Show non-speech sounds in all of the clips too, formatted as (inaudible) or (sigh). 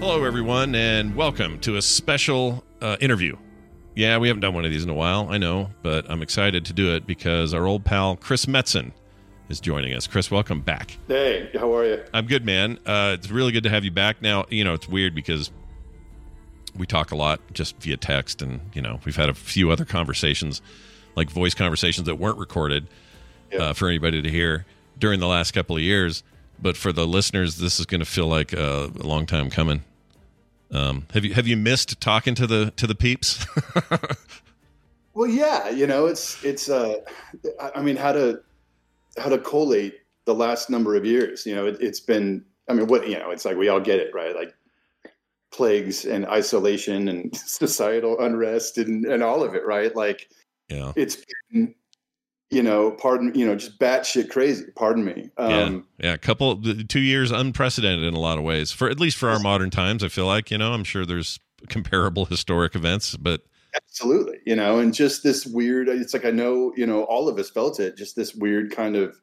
Hello, everyone, and welcome to a special uh, interview. Yeah, we haven't done one of these in a while, I know, but I'm excited to do it because our old pal Chris Metzen is joining us. Chris, welcome back. Hey, how are you? I'm good, man. Uh, it's really good to have you back. Now, you know, it's weird because we talk a lot just via text, and, you know, we've had a few other conversations, like voice conversations that weren't recorded Yeah. uh, for anybody to hear during the last couple of years. But for the listeners, this is going to feel like a, a long time coming. Um, have you have you missed talking to the to the peeps? (laughs) Well, yeah, you know, it's it's. Uh, I- mean, how to how to collate the last number of years? You know, it, it's been. I mean, what you know, it's like we all get it, right? Like plagues and isolation and (laughs) societal unrest and and all of it, right? Like yeah, it's been, you know, pardon, you know, just batshit crazy. Pardon me. Um, yeah, a couple two years unprecedented in a lot of ways for at least for our modern times. I feel like you know I'm sure there's comparable historic events, but Absolutely, you know, and just this weird. It's like I know, you know, all of us felt it. Just this weird kind of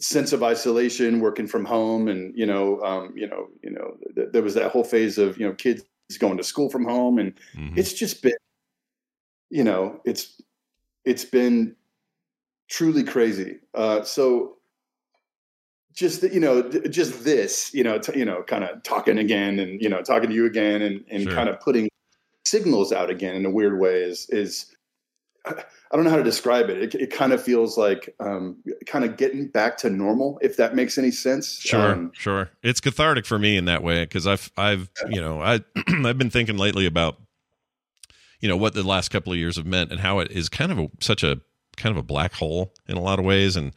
sense of isolation, working from home, and you know, um, you know, you know, th- there was that whole phase of you know kids going to school from home, and mhm. it's just been, you know, it's it's been truly crazy. Uh, so just you know, just this, you know, t- you know, kind of talking again, and you know, talking to you again, and and Sure. kind of putting signals out again in a weird way is is I don't know how to describe it. It, it kind of feels like um, kind of getting back to normal, if that makes any sense. Sure, Um, sure. It's cathartic for me in that way because I've I've you know I (clears throat) I've been thinking lately about you know what the last couple of years have meant and how it is kind of a, such a kind of a black hole in a lot of ways and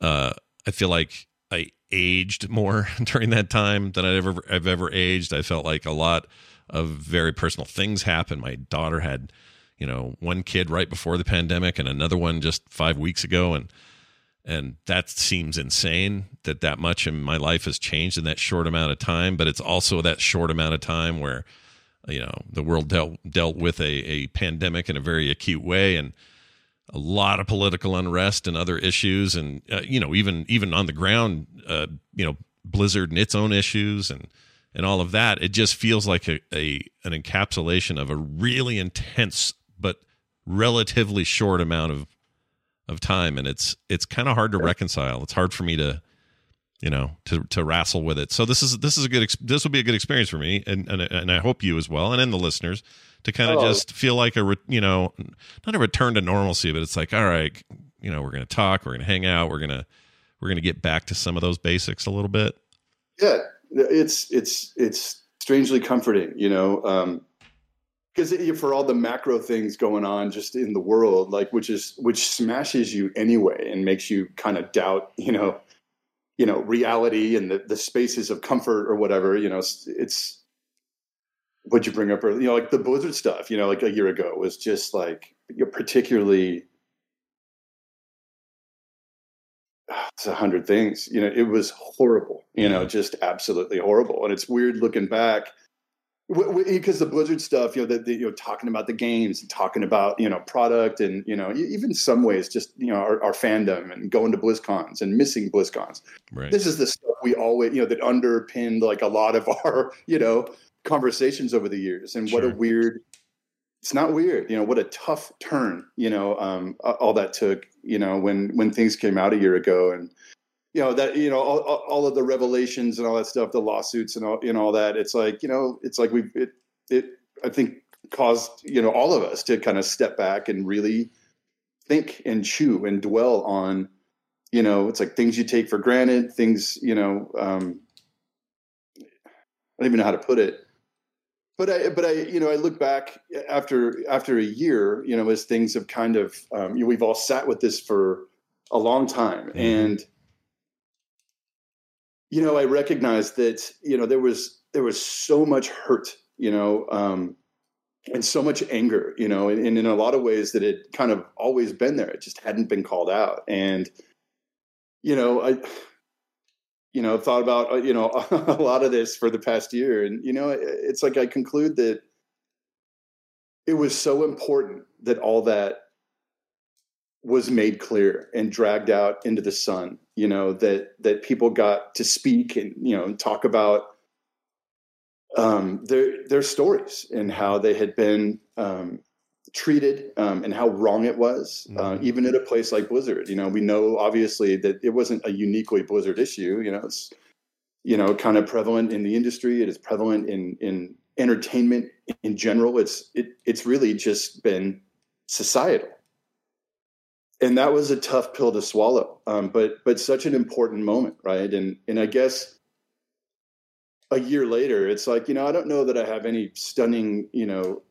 uh, I feel like I aged more (laughs) during that time than I've ever I've ever aged. I felt like a lot of very personal things happened. My daughter had you know one kid right before the pandemic and another one just five weeks ago and and that seems insane that that much in my life has changed in that short amount of time but it's also that short amount of time where you know the world dealt dealt with a, a pandemic in a very acute way and a lot of political unrest and other issues and uh, you know even even on the ground uh, you know blizzard and its own issues and and all of that it just feels like a, a an encapsulation of a really intense but relatively short amount of of time. And it's it's kind of hard to reconcile. It's hard for me to you know to to wrestle with it. So this is this is a good this will be a good experience for me and and, and i hope you as well and then the listeners to kind of Oh. just feel like a re, you know not a return to normalcy but it's like all right you know we're gonna talk we're gonna hang out we're gonna we're gonna get back to some of those basics a little bit yeah it's it's it's strangely comforting you know um, because for all the macro things going on just in the world like which is which smashes you anyway and makes you kind of doubt you know you know reality and the, the spaces of comfort or whatever you know it's, it's what'd you bring up earlier you know like the blizzard stuff you know like a year ago was just like you know, particularly it's a hundred things. You know, it was horrible. You know, just absolutely horrible. And it's weird looking back because the Blizzard stuff, you know, the, the, you know, talking about the games and talking about you know product and you know even some ways just you know our, our fandom and going to BlizzCons and missing BlizzCons. Right. This is the stuff we always you know that underpinned like a lot of our you know conversations over the years. And sure. what a weird. It's not weird, you know. What a tough turn, you know. Um, all that took, you know, when when things came out a year ago, and you know that you know all, all of the revelations and all that stuff, the lawsuits and all you know all that. It's like you know, it's like we it it I think caused you know all of us to kind of step back and really think and chew and dwell on you know it's like things you take for granted, things you know. Um, I don't even know how to put it but I, but I, you know, I look back after after a year, you know, as things have kind of, um, you know, we've all sat with this for a long time, mm-hmm. and you know, I recognized that, you know, there was there was so much hurt, you know, um, and so much anger, you know, and, and, in a lot of ways that it kind of always been there. It just hadn't been called out. And, you know, I, you know, thought about, uh, you know, (laughs) a lot of this for the past year. And, you know, it's like I conclude that it was so important that all that was made clear and dragged out into the sun you know that that people got to speak and you know talk about um, their their stories and how they had been um, treated um, and how wrong it was, mm-hmm. uh, even at a place like Blizzard. You know, we know obviously that it wasn't a uniquely Blizzard issue. You know, it's you know kind of prevalent in the industry. It is prevalent in in entertainment in general. It's it it's really just been societal and that was a tough pill to swallow um, but but such an important moment right and and i guess a year later it's like you know i don't know that i have any stunning you know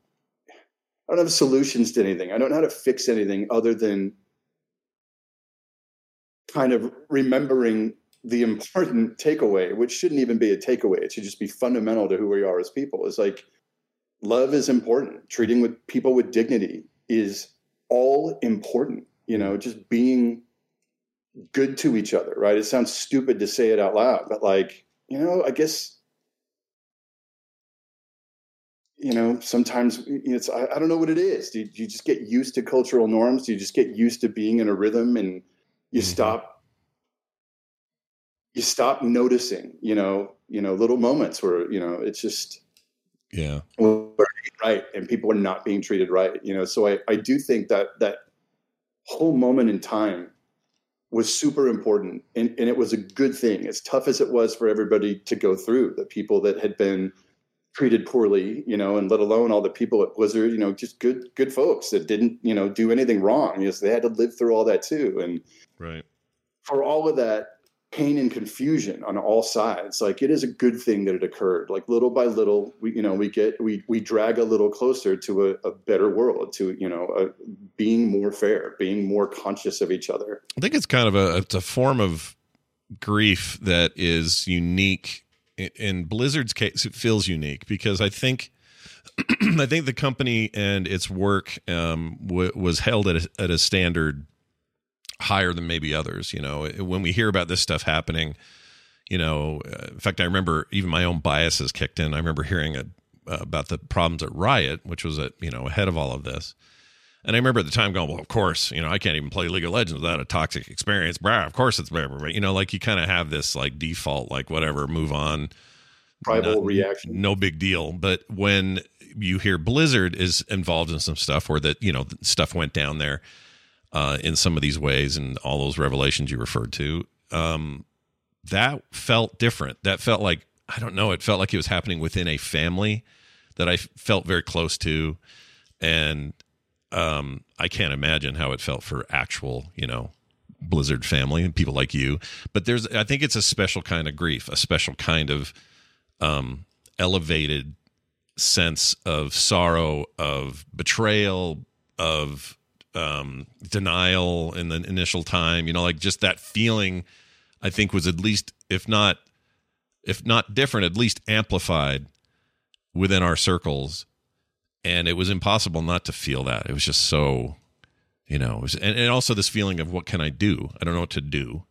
i don't have solutions to anything. I don't know how to fix anything other than kind of remembering the important takeaway which shouldn't even be a takeaway. It should just be fundamental to who we are as people. Is like love is important. Treating with people with dignity is all important you know, just being good to each other, right? It sounds stupid to say it out loud, but like, you know, I guess, you know, sometimes it's, I, I don't know what it is. Do you, do you, just get used to cultural norms? Do you just get used to being in a rhythm and you mm-hmm. stop, you stop noticing, you know, you know, little moments where, you know, it's just, yeah, right. And people are not being treated right, you know? So I, I do think that, that, whole moment in time was super important and, and it was a good thing as tough as it was for everybody to go through the people that had been treated poorly you know and let alone all the people at blizzard you know just good good folks that didn't you know do anything wrong. Because they had to live through all that too. And right. for all of that pain and confusion on all sides like it is a good thing that it occurred. Like little by little we you know we get we we drag a little closer to a, a better world to you know a, being more fair being more conscious of each other. I think it's kind of a it's a form of grief that is unique in blizzard's case it feels unique because i think (clears throat) i think the company and its work um, w- was held at a, at a standard higher than maybe others. You know, when we hear about this stuff happening, you know, uh, in fact, I remember even my own biases kicked in. I remember hearing a, uh, about the problems at Riot, which was at you know ahead of all of this. And I remember at the time going, well, of course, you know, I can't even play League of Legends without a toxic experience. Brah, of course it's blah, blah, blah. You know, like you kind of have this like default, like whatever, move on. Tribal reaction. No big deal. But when you hear Blizzard is involved in some stuff where that, you know, stuff went down there, uh, in some of these ways and all those revelations you referred to. Um, that felt different. That felt like I don't know. It felt like it was happening within a family that I felt very close to, and um, I can't imagine how it felt for actual, you know, Blizzard family and people like you. But there's, I think it's a special kind of grief, a special kind of um, elevated sense of sorrow, of betrayal, of um, denial in the initial time. You know, like just that feeling. I think was at least, if not, if not different, at least amplified within our circles, and it was impossible not to feel that. It was just so, you know, was, and, and also this feeling of what can I do? I don't know what to do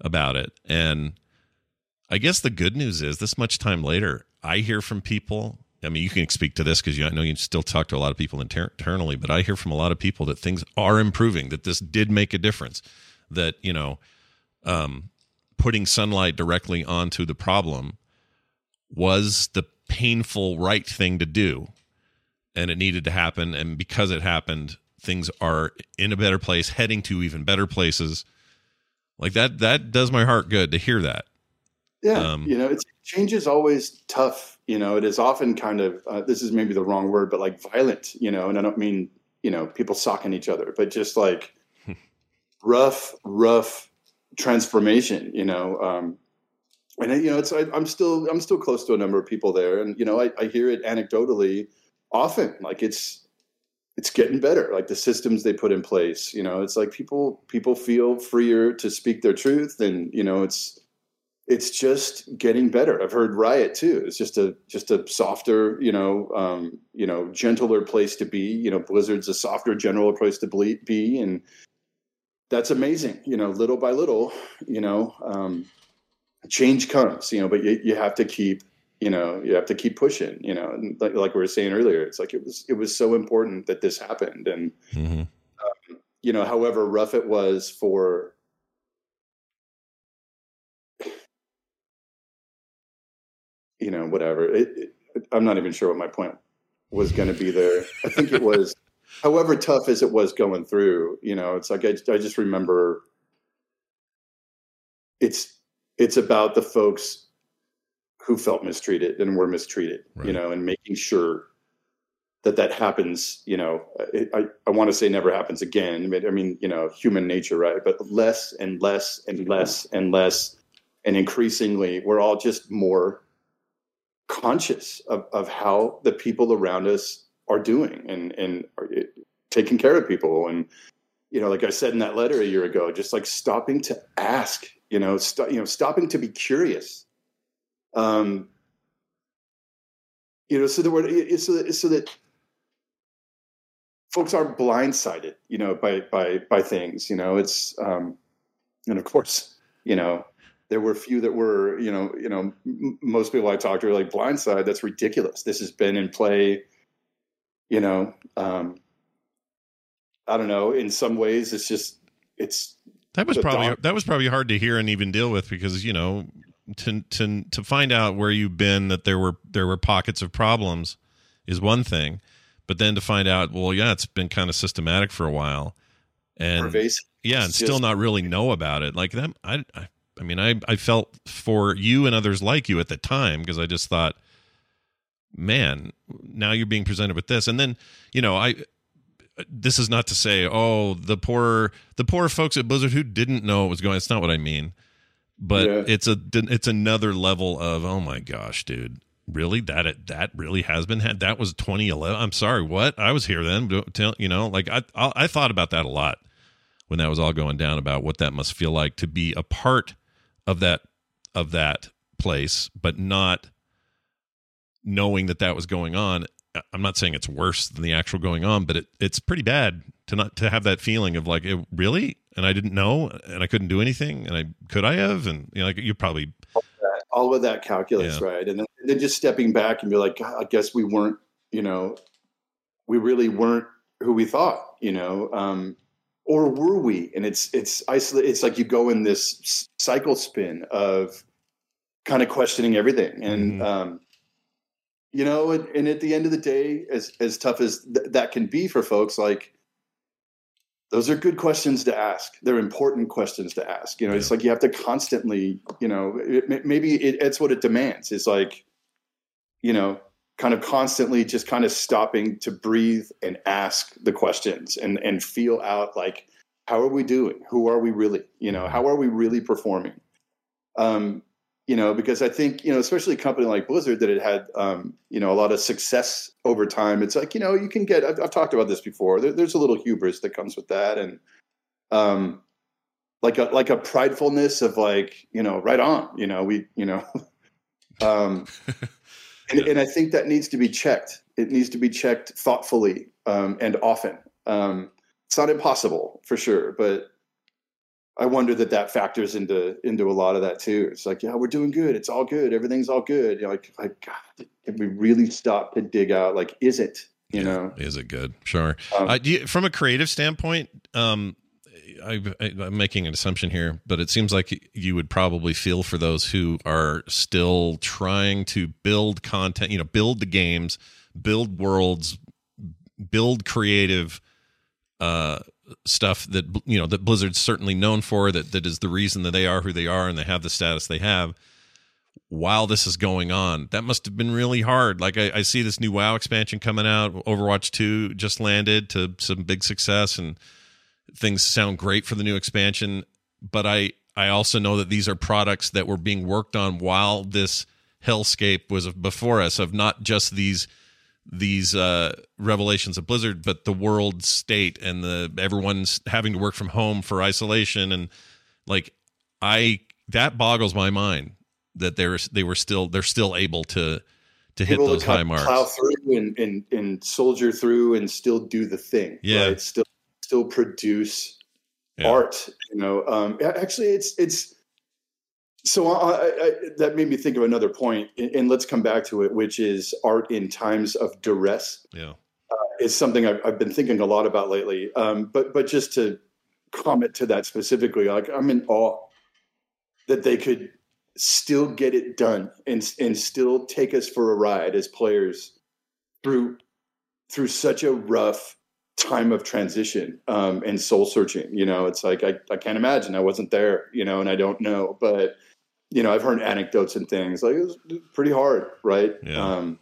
about it, and I guess the good news is this much time later, I hear from people I mean, you can speak to this because I know you still talk to a lot of people inter- internally, but I hear from a lot of people that things are improving, that this did make a difference, that, you know, um, putting sunlight directly onto the problem was the painful right thing to do. And it needed to happen. And because it happened, things are in a better place, heading to even better places. Like that, that does my heart good to hear that. Yeah. Um, you know, it's change is always tough. You know, it is often kind of, uh, this is maybe the wrong word, but like violent, you know, and I don't mean, you know, people socking each other, but just like (laughs) rough, rough transformation, you know, um, and you know, it's I, am still I'm still close to a number of people there, and you know, I, I hear it anecdotally often. Like it's it's getting better. Like the systems they put in place, you know, it's like people people feel freer to speak their truth, and you know, it's it's just getting better. I've heard Riot too. It's just a just a softer, you know, um, you know, gentler place to be. You know, Blizzard's a softer, general place to be, and that's amazing. You know, little by little, you know. Um, change comes, you know, but you, you have to keep, you know, you have to keep pushing, you know, and like, like we were saying earlier, it's like, it was, it was so important that this happened. And, mm-hmm. um, you know, however rough it was for, you know, whatever, it, it, I'm not even sure what my point was going to be there. I think it was, (laughs) however tough as it was going through, you know, it's like, I, I just remember it's, it's about the folks who felt mistreated and were mistreated, right. you know, and making sure that that happens, you know, it, I, I want to say never happens again. I mean, you know, human nature, right? But less and less and less and less. And increasingly, we're all just more conscious of, of how the people around us are doing and, and are, it, taking care of people. And, you know, like I said in that letter a year ago, just like stopping to ask you know, st- you know, stopping to be curious. Um, you know, so that we're, so that, so that folks aren't blindsided, you know, by by by things. You know, it's um, and of course, you know, there were a few that were, you know, you know, m- most people I talked to are like blindside. That's ridiculous. This has been in play. You know, um, I don't know. In some ways, it's just it's that was probably that was probably hard to hear and even deal with because you know to to to find out where you've been that there were there were pockets of problems is one thing, but then to find out well yeah it's been kind of systematic for a while and Pervasive. yeah and still not really know about it like that I, I I mean I I felt for you and others like you at the time because I just thought man now you're being presented with this and then you know I this is not to say, oh, the poor the poor folks at Blizzard who didn't know what was going. It's not what I mean, but yeah. it's a it's another level of oh my gosh, dude, really that that really has been had. That was 2011. I'm sorry, what? I was here then. You know, like I I thought about that a lot when that was all going down about what that must feel like to be a part of that of that place, but not knowing that that was going on I'm not saying it's worse than the actual going on, but it, it's pretty bad to not to have that feeling of like, it, really, and I didn't know, and I couldn't do anything, and I could I have, and you know, like you probably all of that calculus, yeah. right? And then, and then just stepping back and be like, I guess we weren't, you know, we really weren't who we thought, you know, um, or were we? And it's it's isolated. It's like you go in this cycle spin of kind of questioning everything, and mm-hmm. um, you know and, and, at the end of the day as as tough as th- that can be for folks like those are good questions to ask. They're important questions to ask. You know yeah. it's like you have to constantly you know it, maybe it, it's what it demands. It's like you know kind of constantly just kind of stopping to breathe and ask the questions and and feel out like how are we doing? Who are we really? You know how are we really performing? Um you know, because I think, you know, especially a company like Blizzard that had had, um, you know, a lot of success over time. It's like, you know, you can get, I've, I've talked about this before. There, there's a little hubris that comes with that. And, um, like a, like a pridefulness of like, you know, right on, you know, we, you know, (laughs) um, (laughs) and, and, I think that needs to be checked. It needs to be checked thoughtfully, um, and often. Um, it's not impossible for sure, but I wonder that that factors into into a lot of that too. It's like, yeah, we're doing good. It's all good. Everything's all good. You're like, like, God, can we really stop to dig out? Like, is it? You yeah, know, is it good? Sure. Um, uh, you, from a creative standpoint, um, I, am making an assumption here, but it seems like you would probably feel for those who are still trying to build content. You know, build the games, build worlds, build creative uh, stuff that you know that Blizzard's certainly known for. That that is the reason that they are who they are and they have the status they have. While this is going on, that must have been really hard. Like I, I see this new WoW expansion coming out. Overwatch Two just landed to some big success, and things sound great for the new expansion. But I I also know that these are products that were being worked on while this hellscape was before us of not just these these uh, revelations of Blizzard, but the world state and the everyone's having to work from home for isolation and like I that boggles my mind that they're they were still they're still able to to hit those high marks, plow through and, and and soldier through and still do the thing. Yeah, right? still still produce yeah. art. You know, um, actually, it's it's so I, I, that made me think of another point, and let's come back to it, which is art in times of duress. Yeah, uh, is something I've, I've, been thinking a lot about lately. Um, but but just to comment to that specifically, like I'm in awe that they could still get it done and and still take us for a ride as players through through such a rough time of transition um, and soul searching. You know, it's like I, I can't imagine. I wasn't there, you know, and I don't know. But you know, I've heard anecdotes and things like it was pretty hard, right? Yeah. Um,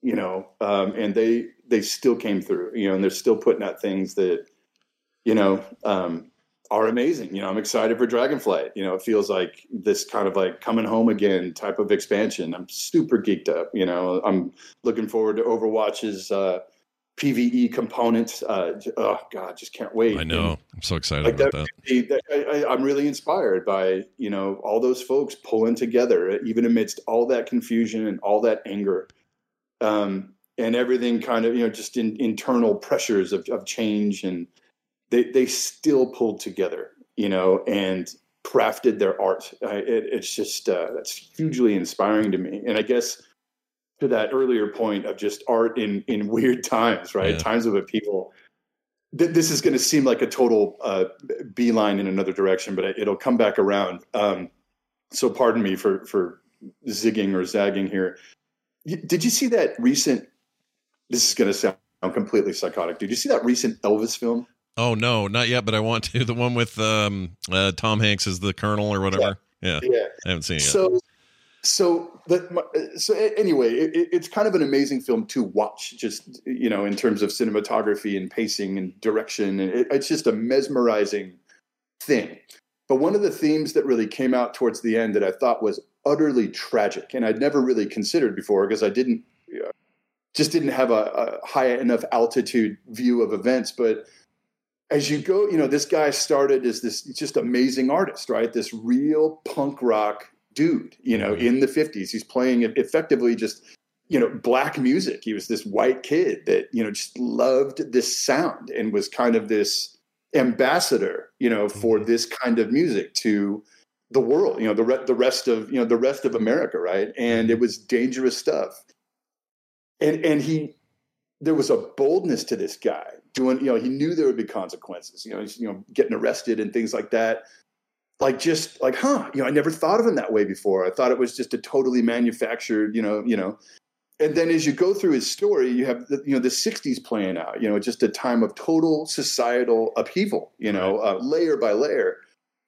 you know, um, and they they still came through, you know, and they're still putting out things that, you know, um, are amazing. You know, I'm excited for Dragonflight. You know, it feels like this kind of like coming home again type of expansion. I'm super geeked up. You know, I'm looking forward to Overwatch's uh, PVE components. Uh, oh God, just can't wait. I know. And, I'm so excited like about that. that. I, am really inspired by you know all those folks pulling together, even amidst all that confusion and all that anger, um, and everything kind of you know just in, internal pressures of, of change, and they they still pulled together, you know, and crafted their art. it, it's just uh, that's hugely inspiring to me, and I guess to that earlier point of just art in in (laughs) weird times, right? Yeah. Times of people. Th- this is going to seem like a total uh, beeline in another direction, but it'll come back around. Um, so pardon me for for zigging or zagging here. Did you see that recent? This is going to sound completely psychotic. Did you see that recent Elvis film? Oh no, not yet, but I want to. (laughs) The one with um, uh, Tom Hanks as the Colonel or whatever. Yeah, yeah, yeah. I haven't seen it yet. So so that so anyway it, it's kind of an amazing film to watch just you know in terms of cinematography and pacing and direction and it, it's just a mesmerizing thing. But one of the themes that really came out towards the end that i thought was utterly tragic and i'd never really considered before because i didn't uh, just didn't have a, a high enough altitude view of events but as you go you know this guy started as this just amazing artist right? This real punk rock dude, you know, in the 50s. He's playing effectively just, you know, black music. He was this white kid that, you know, just loved this sound and was kind of this ambassador, you know, for mm-hmm. this kind of music to the world, you know, the re- the rest of, you know, the rest of America, right? And it mm-hmm. was dangerous stuff. And and he there was a boldness to this guy doing, you know, he knew there would be consequences, you know, he's, you know, getting arrested and things like that like just like huh you know i never thought of him that way before. I thought it was just a totally manufactured you know you know. And then as you go through his story you have the, you know the 60s playing out you know just a time of total societal upheaval you know uh, layer by layer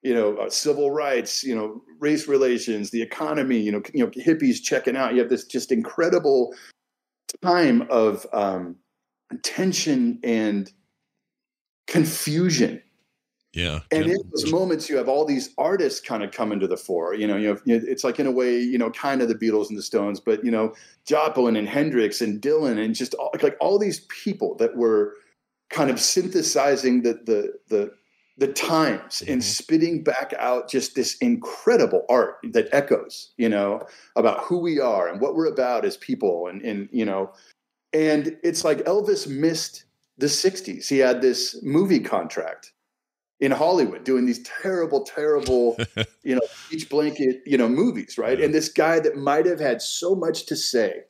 you know uh, civil rights you know race relations the economy you know you know hippies checking out. You have this just incredible time of um, tension and confusion yeah. And in those moments, you have all these artists kind of coming to the fore. You know, you have, it's like in a way, you know, kind of the Beatles and the Stones, but you know, Joplin and Hendrix and Dylan and just all, like all these people that were kind of synthesizing the the the the times mm-hmm. and spitting back out just this incredible art that echoes, you know, about who we are and what we're about as people, and and you know, and it's like Elvis missed the '60s. He had this movie contract in Hollywood doing these terrible, terrible, (laughs) you know, beach blanket, you know, movies, right? And this guy that might have had so much to say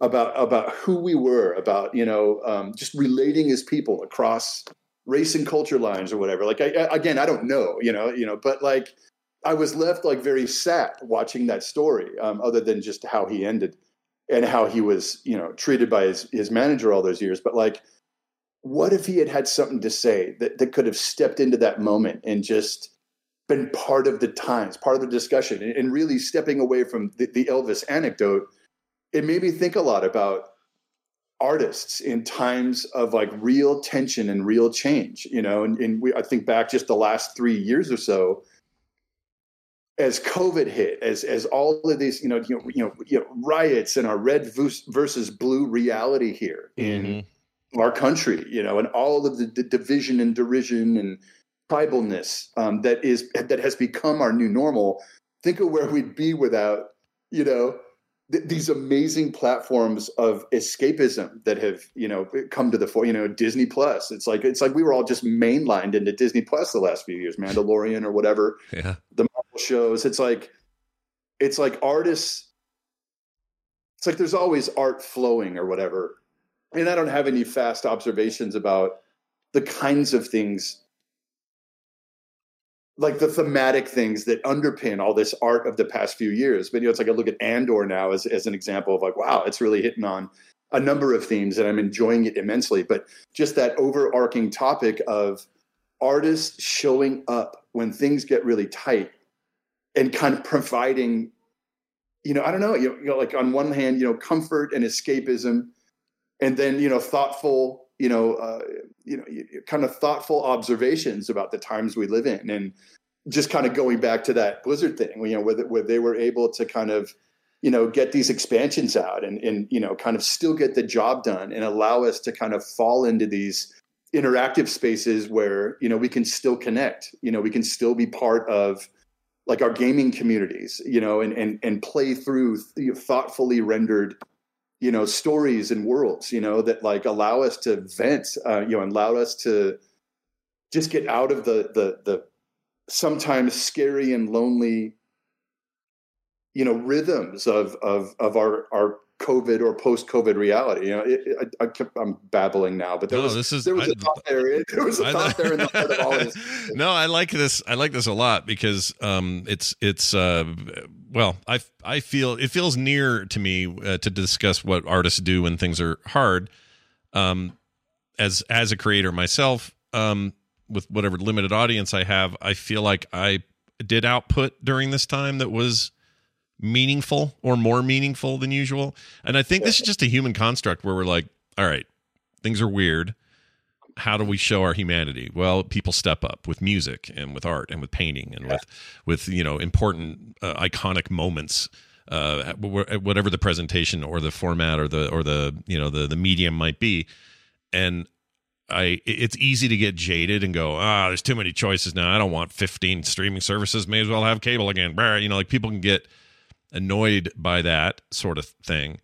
about about who we were, about you know, um, just relating as people across race and culture lines or whatever. Like, I, I, again, I don't know, you know, you know, but like, I was left like very sad watching that story, um, other than just how he ended and how he was, you know, treated by his his manager all those years. But like what if he had had something to say that, that could have stepped into that moment and just been part of the times, part of the discussion, and, and really stepping away from the, the, Elvis anecdote? It made me think a lot about artists in times of like real tension and real change, you know. And, and we, I think back just the last three years or so, as COVID hit, as as all of these, you know, you know, you know, you know riots and our red versus blue reality here in. Mm-hmm. Our country, you know, and all of the, the division and derision and tribalness um, that is that has become our new normal. Think of where we'd be without, you know, th- these amazing platforms of escapism that have, you know, come to the fore. You know, Disney Plus. It's like it's like we were all just mainlined into Disney Plus the last few years, Mandalorian or whatever. Yeah, the Marvel shows. It's like it's like artists. It's like there's always art flowing or whatever and I don't have any fast observations about the kinds of things like the thematic things that underpin all this art of the past few years. But you know, it's like I look at Andor now as, as an example of like, wow, it's really hitting on a number of themes and I'm enjoying it immensely. But just that overarching topic of artists showing up when things get really tight and kind of providing, you know, I don't know, you know, like on one hand, you know, comfort and escapism and then you know thoughtful you know uh, you know kind of thoughtful observations about the times we live in and just kind of going back to that blizzard thing you know where, where they were able to kind of you know get these expansions out and and you know kind of still get the job done and allow us to kind of fall into these interactive spaces where you know we can still connect you know we can still be part of like our gaming communities you know and and and play through thoughtfully rendered you know stories and worlds you know that like allow us to vent uh, you know and allow us to just get out of the the the sometimes scary and lonely you know rhythms of of of our our COVID or post COVID reality. You know, it, I, am babbling now, but there no, was this is, there was I, a thought there. There was a I, thought there in the heart of all this. (laughs) No, I like this. I like this a lot because um, it's it's uh, well, I I feel it feels near to me uh, to discuss what artists do when things are hard. Um, as as a creator myself, um, with whatever limited audience I have, I feel like I did output during this time that was meaningful or more meaningful than usual. And I think this is just a human construct where we're like, all right, things are weird. How do we show our humanity? Well, people step up with music and with art and with painting and yeah. with with you know important uh, iconic moments. Uh, whatever the presentation or the format or the or the you know the the medium might be, and I it's easy to get jaded and go, ah, there's too many choices now. I don't want 15 streaming services. May as well have cable again. You know, like people can get annoyed by that sort of thing.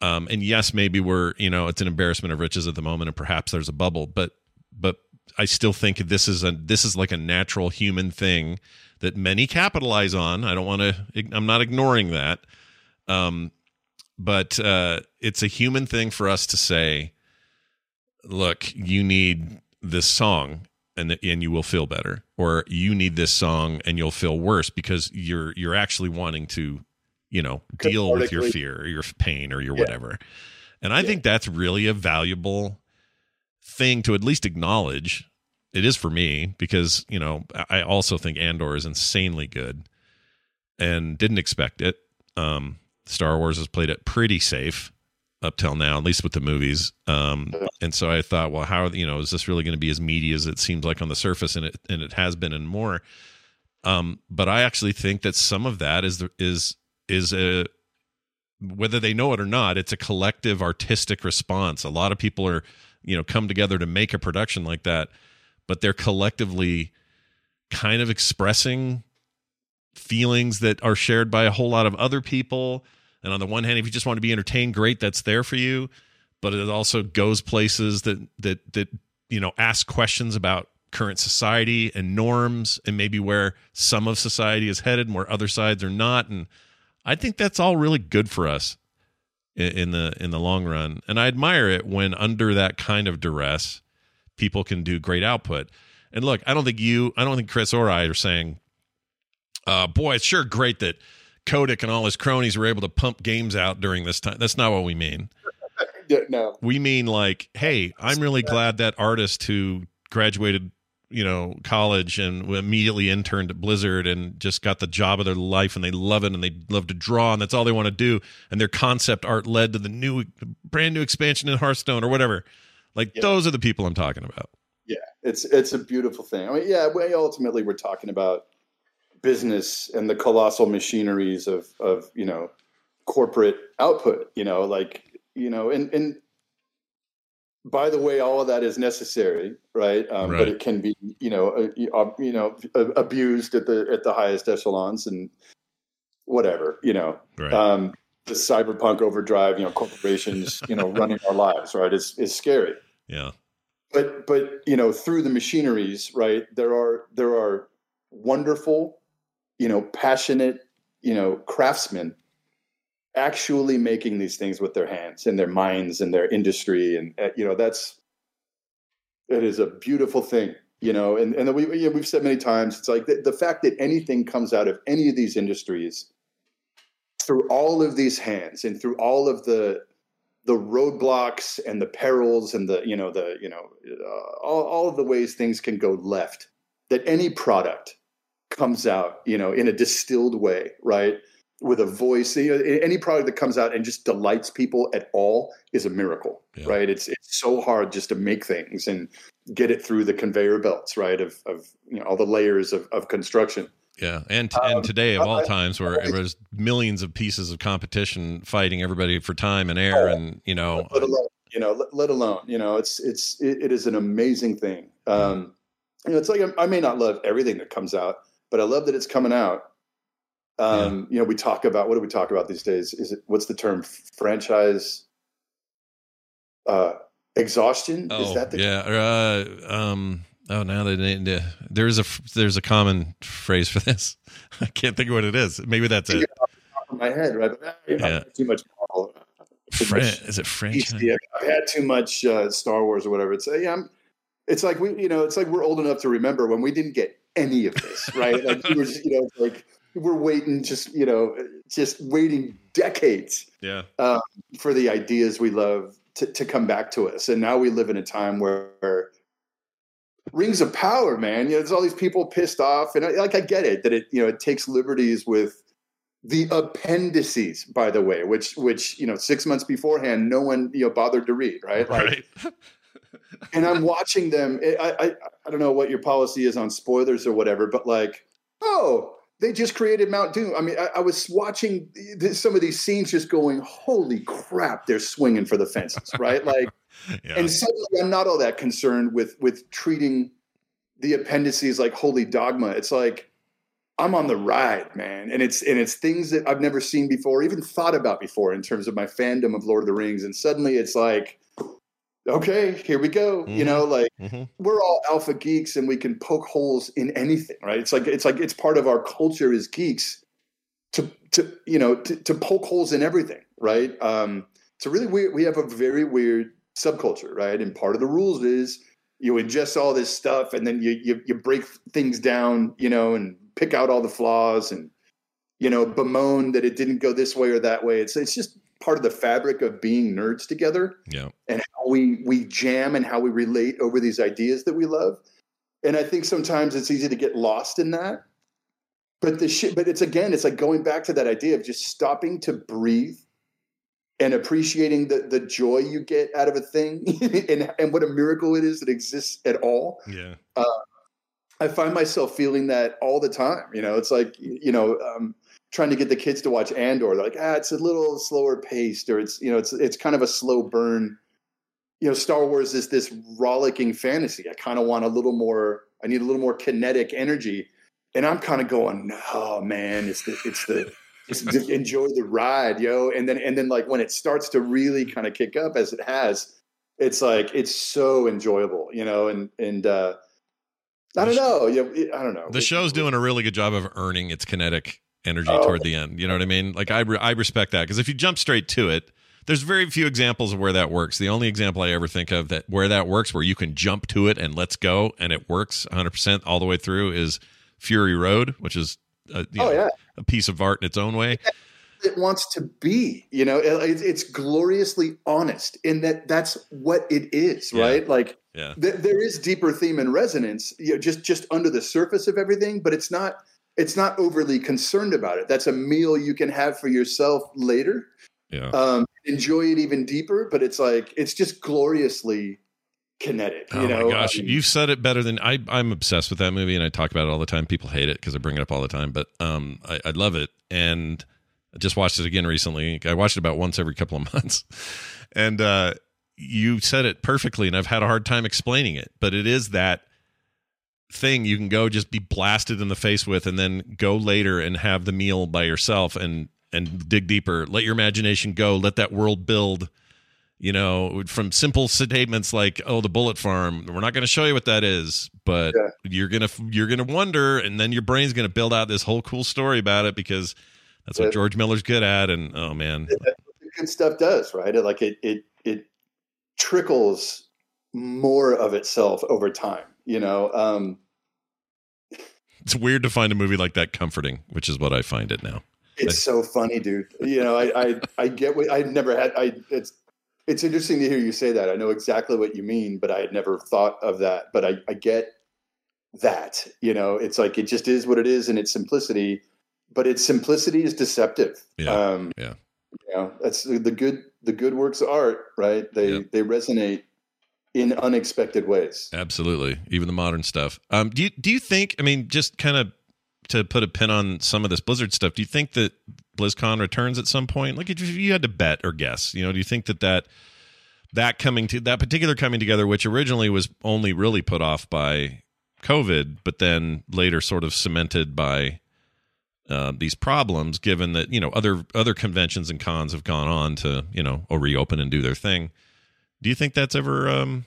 Um, and yes, maybe we're you know it's an embarrassment of riches at the moment, and perhaps there's a bubble, but but I still think this is a this is like a natural human thing that many capitalize on. I don't want to. I'm not ignoring that. Um, but uh, it's a human thing for us to say, look, you need this song and and you will feel better or you need this song and you'll feel worse because you're you're actually wanting to you know deal with your fear or your pain or your yeah. whatever. And i yeah. think that's really a valuable thing to at least acknowledge. It is for me because you know i also think andor is insanely good and didn't expect it. Um star wars has played it pretty safe up till now at least with the movies. Um and so i thought well how you know is this really going to be as meaty as it seems like on the surface and it and it has been and more? Um but i actually think that some of that is the, is is a whether they know it or not it's a collective artistic response. A lot of people are you know come together to make a production like that but they're collectively kind of expressing feelings that are shared by a whole lot of other people. And on the one hand if you just want to be entertained great that's there for you. But it also goes places that that that you know ask questions about current society and norms and maybe where some of society is headed and where other sides are not. And i think that's all really good for us in, in the in the long run. And i admire it when under that kind of duress people can do great output. And look i don't think you i don't think chris or i are saying uh, boy it's sure great that Kotick and all his cronies were able to pump games out during this time that's not what we mean. (laughs) No. we mean like hey i'm really glad that artist who graduated you know college and immediately interned at blizzard and just got the job of their life and they love it and they love to draw and that's all they want to do and their concept art led to the new brand new expansion in hearthstone or whatever like Yeah. those are the people i'm talking about Yeah, it's it's a beautiful thing. I mean, yeah, we ultimately we're talking about business and the colossal machineries of of you know corporate output. You know, like you know, and and by the way, all of that is necessary, right? Um, Right. But it can be you know uh, uh, you know abused at the at the highest echelons and whatever you know right um, the cyberpunk overdrive, you know, corporations, you know, (laughs) running our lives, right, is is scary. yeah But but you know, through the machineries, right, there are there are wonderful, you know, passionate, you know, craftsmen actually making these things with their hands and their minds and their industry, and uh, you know, that's it is a beautiful thing. You know, and and we you know, we've said many times, it's like the, the fact that anything comes out of any of these industries through all of these hands and through all of the the roadblocks and the perils and the you know the you know uh, all, all of the ways things can go left that any product comes out you know in a distilled way right with a voice. You know, any product that comes out and just delights people at all is a miracle Yeah. right? It's it's so hard just to make things and get it through the conveyor belts right of of you know all the layers of, of construction. Yeah and and today of all I- times where there's millions of pieces of competition fighting everybody for time and air and you know let alone you know let, let alone you know it's it's it, it is an amazing thing. Um you know it's like I, I may not love everything that comes out but i love that it's coming out um you know we talk about what do we talk about these days is it what's the term franchise uh exhaustion Oh, is that the yeah. Uh, um. Oh, now they, they there's a there's a common phrase for this. (laughs) I can't think of what it is. Maybe that's it. my head right but, uh, you know, Yeah. too much Marvel, Fran- is it French? I've had too much uh, Star Wars or whatever. It's uh, yeah, I'm, it's like we, you know, it's like we're old enough to remember when we didn't get any of this, right? like we were, just, you know, like we're waiting, just you know, just waiting decades Yeah. Um, for the ideas we love to, to come back to us, and now we live in a time where. Rings of power, man. You know, there's all these people pissed off, and I, like I get it that it, you know, it takes liberties with the appendices, by the way, which which you know six months beforehand, no one you know bothered to read, right? Like, Right. (laughs) and I'm watching them. I, I I don't know what your policy is on spoilers or whatever, but like, oh, they just created Mount Doom. I mean, I, I was watching some of these scenes, just going, holy crap, they're swinging for the fences, right? (laughs) Like, yeah. and suddenly I'm not all that concerned with with treating the appendices like holy dogma. It's like I'm on the ride, man, and it's and it's things that I've never seen before, even thought about before in terms of my fandom of Lord of the Rings, and suddenly it's like, okay, here we go. You Mhm. know, like Mhm. we're all alpha geeks and we can poke holes in anything, right? It's like it's like it's part of our culture as geeks to to you know to, to poke holes in everything, right? Um, it's a really weird. We have a very weird subculture, right? And part of the rules is you ingest all this stuff and then you you, you break things down, you know, and pick out all the flaws and you know bemoan that it didn't go this way or that way. It's it's just part of the fabric of being nerds together Yeah. and how we we jam and how we relate over these ideas that we love. And I think sometimes it's easy to get lost in that. But the shit, but it's again, it's like going back to that idea of just stopping to breathe and appreciating the the joy you get out of a thing (laughs) and and what a miracle it is that exists at all. Yeah. I find myself feeling that all the time. You know, it's like you know, um, trying to get the kids to watch Andor. They're like, ah, it's a little slower paced, or it's you know, it's it's kind of a slow burn. You know, Star Wars is this rollicking fantasy. I kind of want a little more. I need a little more kinetic energy, and I'm kind of going, oh man, it's the it's the just (laughs) enjoy the ride, yo. And then and then like when it starts to really kind of kick up as it has, it's like it's so enjoyable, you know. And and uh, I don't know. Yeah, I don't know. The show's doing a really good job of earning its kinetic energy oh. toward the end. You know what I mean? Like I re- I respect that because if you jump straight to it, there's very few examples of where that works. The only example I ever think of that where that works, where you can jump to it and let's go, and it works 100 percent all the way through, is Fury Road, which is a, oh, know, yeah. a piece of art in its own way. It wants to be, you know, it, it's gloriously honest in that that's what it is, yeah. right? Like, yeah. Th- there is deeper theme and resonance, you know, just just under the surface of everything, but it's not it's not overly concerned about it. That's a meal you can have for yourself later. Yeah. Um, enjoy it even deeper, but it's like it's just gloriously kinetic. You oh know? my gosh, you've said it better than I. I'm obsessed with that movie, and I talk about it all the time. People hate it because I bring it up all the time, but um, I, I love it, and I just watched it again recently. I watched it about once every couple of (laughs) months, and uh, you said it perfectly, and I've had a hard time explaining it, but it is that thing you can go just be blasted in the face with and then go later and have the meal by yourself and and dig deeper. Let your imagination go. Let that world build you know from simple statements like oh the bullet farm we're not going to show you what that is but yeah. you're going to you're going to wonder and then your brain's going to build out this whole cool story about it because that's what george miller's good at and oh man. Good stuff does right? Like it it it trickles more of itself over time you know um, it's weird to find a movie like that comforting which is what i find it now. It's so funny dude. You know i i, I get what i've never had i it's it's interesting to hear you say that. I know exactly what you mean but i had never thought of that but i i get that you know? It's like it just is what it is in its simplicity but its simplicity is deceptive. Yeah um yeah. you know that's the good the good works of art right? They they resonate in unexpected ways. Absolutely, even the modern stuff. Um, do you do you think? I mean, just kind of to put a pin on some of this Blizzard stuff. Do you think that BlizzCon returns at some point? Like, if you had to bet or guess, you know, do you think that that that coming to that particular coming together, which originally was only really put off by COVID, but then later sort of cemented by uh, these problems, given that you know other other conventions and cons have gone on to you know or reopen and do their thing. Do you think that's ever um,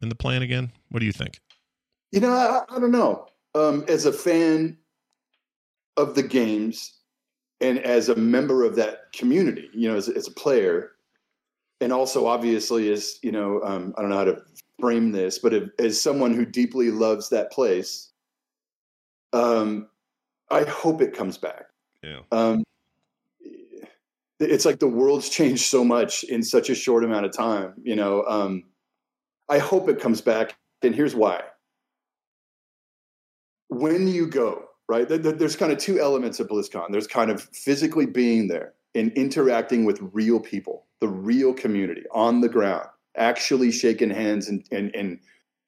in the plan again? What do you think? You know, I, I don't know. Um, as a fan of the games and as a member of that community, you know, as, as a player, and also obviously as you know, um, I don't know how to frame this, but if, as someone who deeply loves that place, um, I hope it comes back. Yeah. Um, it's like the world's changed so much in such a short amount of time. You know, um, I hope it comes back, and here's why. When you go, right, there's kind of two elements of BlizzCon. There's kind of physically being there and interacting with real people, the real community on the ground, actually shaking hands and and, and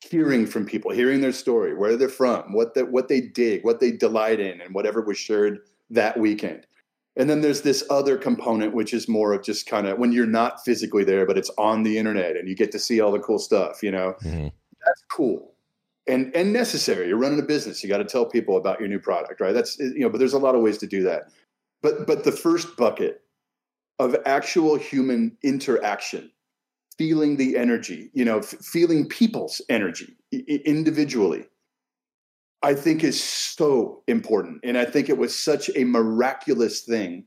hearing from people, hearing their story, where they're from, what that what they dig, what they delight in, and whatever was shared that weekend and then there's this other component, which is more of just kind of when you're not physically there, but it's on the internet and you get to see all the cool stuff, you know, mm-hmm. that's cool and, and necessary. You're running a business. You got to tell people about your new product, right? That's, you know, but there's a lot of ways to do that. But, but the first bucket of actual human interaction, feeling the energy, you know, f- feeling people's energy I- individually I think is so important. And I think it was such a miraculous thing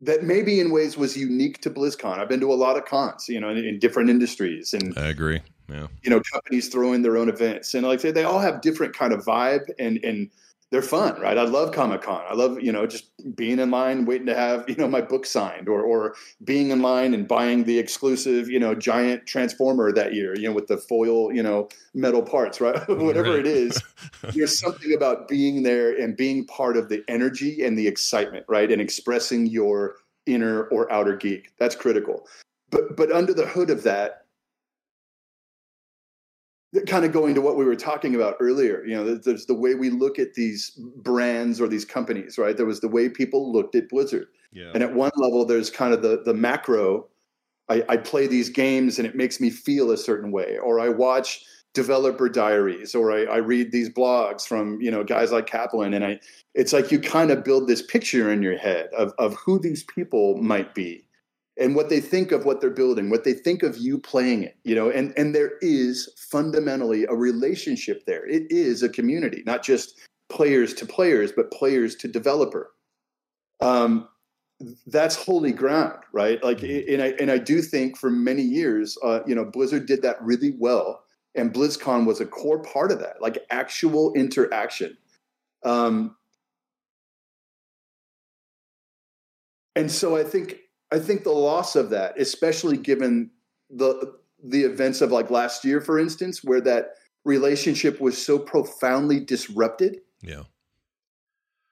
that maybe in ways was unique to BlizzCon. I've been to a lot of cons, you know, in, in different industries and I agree. Yeah. You know, companies throwing their own events. And like I say, they all have different kind of vibe and and they're fun, right? I love Comic Con. I love, you know, just being in line, waiting to have, you know, my book signed or, or being in line and buying the exclusive, you know, giant transformer that year, you know, with the foil, you know, metal parts, right? (laughs) Whatever right. it is, (laughs) there's something about being there and being part of the energy and the excitement, right? And expressing your inner or outer geek. That's critical. But, but under the hood of that, kind of going to what we were talking about earlier you know there's the way we look at these brands or these companies right? There was the way people looked at blizzard. Yeah. and at one level there's kind of the the macro I, I play these games and it makes me feel a certain way or i watch developer diaries or I, I read these blogs from you know guys like kaplan and i it's like you kind of build this picture in your head of, of who these people might be and what they think of what they're building, what they think of you playing it, you know, and and there is fundamentally a relationship there. It is a community, not just players to players, but players to developer. Um, that's holy ground, right? Like, mm-hmm. and I and I do think for many years, uh, you know, Blizzard did that really well, and BlizzCon was a core part of that, like actual interaction. Um, and so I think I think the loss of that, especially given the the events of like last year, for instance, where that relationship was so profoundly disrupted. Yeah.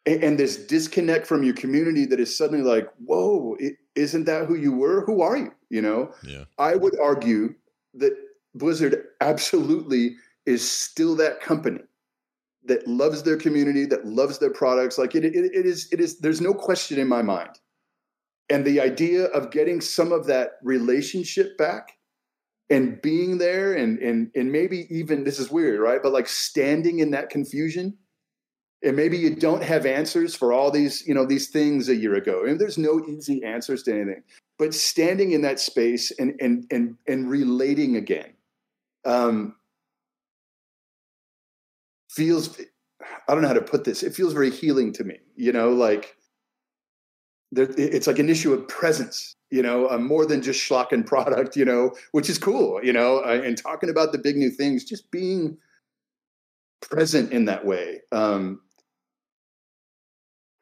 And, and this disconnect from your community that is suddenly like, whoa, is not that who you were? Who are you? You know? Yeah. I would argue that Blizzard absolutely is still that company that loves their community, that loves their products. Like it, it, it is, it is, there's no question in my mind and the idea of getting some of that relationship back and being there and and and maybe even this is weird right? But like standing in that confusion. And maybe you don't have answers for all these you know these things a year ago. And there's no easy answers to anything. But standing in that space and and and and relating again um feels i don't know how to put this. It feels very healing to me you know like there, it's like an issue of presence, you know, uh, more than just schlock and product, you know, which is cool, you know, uh, and talking about the big new things, just being present in that way. Um,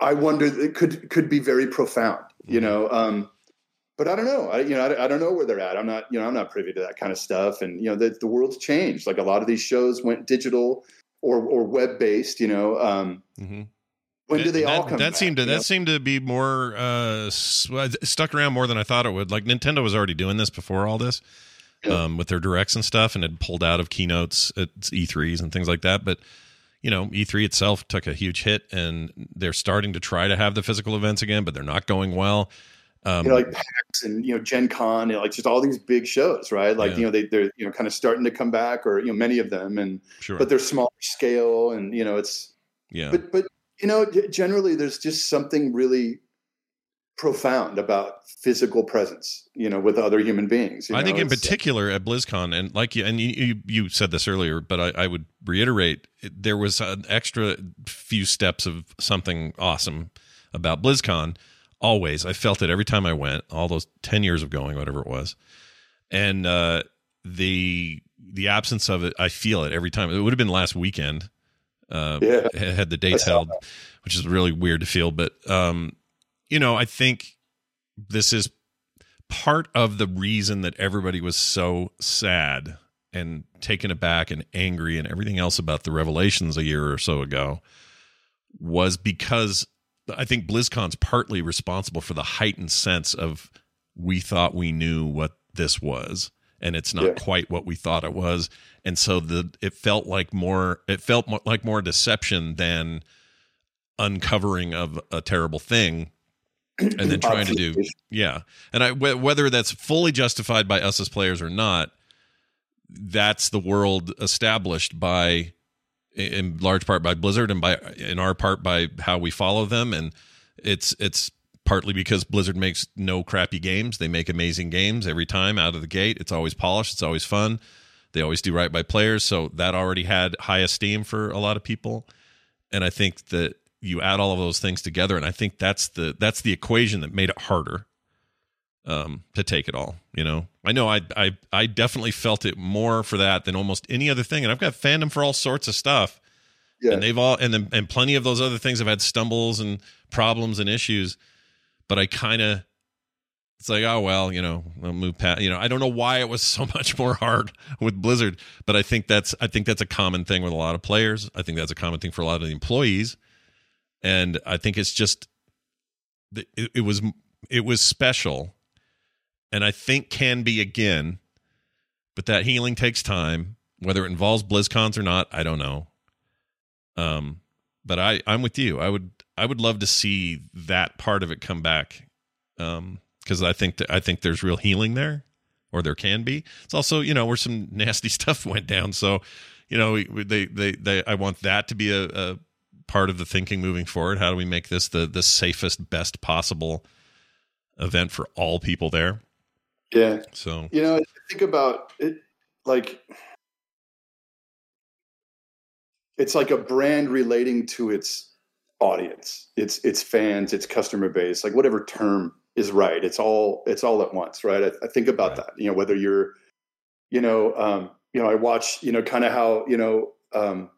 I wonder it could could be very profound, you mm-hmm. know. Um, but I don't know. I, you know, I, I, don't know where they're at. I'm not, you know, I'm not privy to that kind of stuff. And you know, the, the world's changed. Like a lot of these shows went digital or or web based. You know, um, mm-hmm. When do they that, all come? That back, seemed to that know? seemed to be more uh, stuck around more than I thought it would. Like Nintendo was already doing this before all this, yeah. um, with their directs and stuff, and had pulled out of keynotes at E3s and things like that. But you know, E3 itself took a huge hit, and they're starting to try to have the physical events again, but they're not going well. Um, you know, like PAX and you know Gen Con, and like just all these big shows, right? Like yeah. you know they they're you know kind of starting to come back, or you know many of them, and sure. but they're smaller scale, and you know it's yeah. But but you know, generally there's just something really profound about physical presence, you know, with other human beings. I know? think in it's, particular at BlizzCon, and like you, and you, you said this earlier, but I, I would reiterate, there was an extra few steps of something awesome about BlizzCon. Always, I felt it every time I went. All those ten years of going, whatever it was, and uh, the the absence of it, I feel it every time. It would have been last weekend uh, yeah. had the dates held, which is really weird to feel. But um, you know, I think this is part of the reason that everybody was so sad and taken aback and angry and everything else about the revelations a year or so ago was because I think BlizzCon's partly responsible for the heightened sense of we thought we knew what this was and it's not yeah. quite what we thought it was. And so the it felt like more it felt more, like more deception than uncovering of a terrible thing and then trying to do yeah. And i whether that's fully justified by us as players or not that's the world established by in large part by blizzard and by in our part by how we follow them. And it's it's partly because Blizzard makes no crappy games. They make amazing games every time out of the gate. It's always polished, it's always fun. They always do right by players, so that already had high esteem for a lot of people. And I think that you add all of those things together and I think that's the that's the equation that made it harder um, to take it all. You know, I know I I I definitely felt it more for that than almost any other thing, and I've got fandom for all sorts of stuff. Yeah. And they've all and then and plenty of those other things have had stumbles and problems and issues but I kind of it's like oh well you know I'll move past you know I don't know why it was (laughs) so much more hard with Blizzard but I think that's I think that's a common thing with a lot of players. I think that's a common thing for a lot of the employees. And I think it's just it, it was it was special. And I think can be again but that healing takes time. Whether it involves BlizzCons or not I don't know. Um but I I'm with you. I would I would love to see that part of it come back, um, because I think that I think there's real healing there, or there can be. It's also you know where some (laughs) nasty stuff went down, so you know they they they I want that to be a, a part of the thinking moving forward. How do we make this the the safest, best possible event for all people there. Yeah. So You know, think about it like it's like a brand relating to its audience, its its fans, its customer base, like whatever term is right. It's all it's all at once, right? I, I think about Right. that. You know, whether you're, you know, um, you know, I watch, you know, kind of how, you know, um,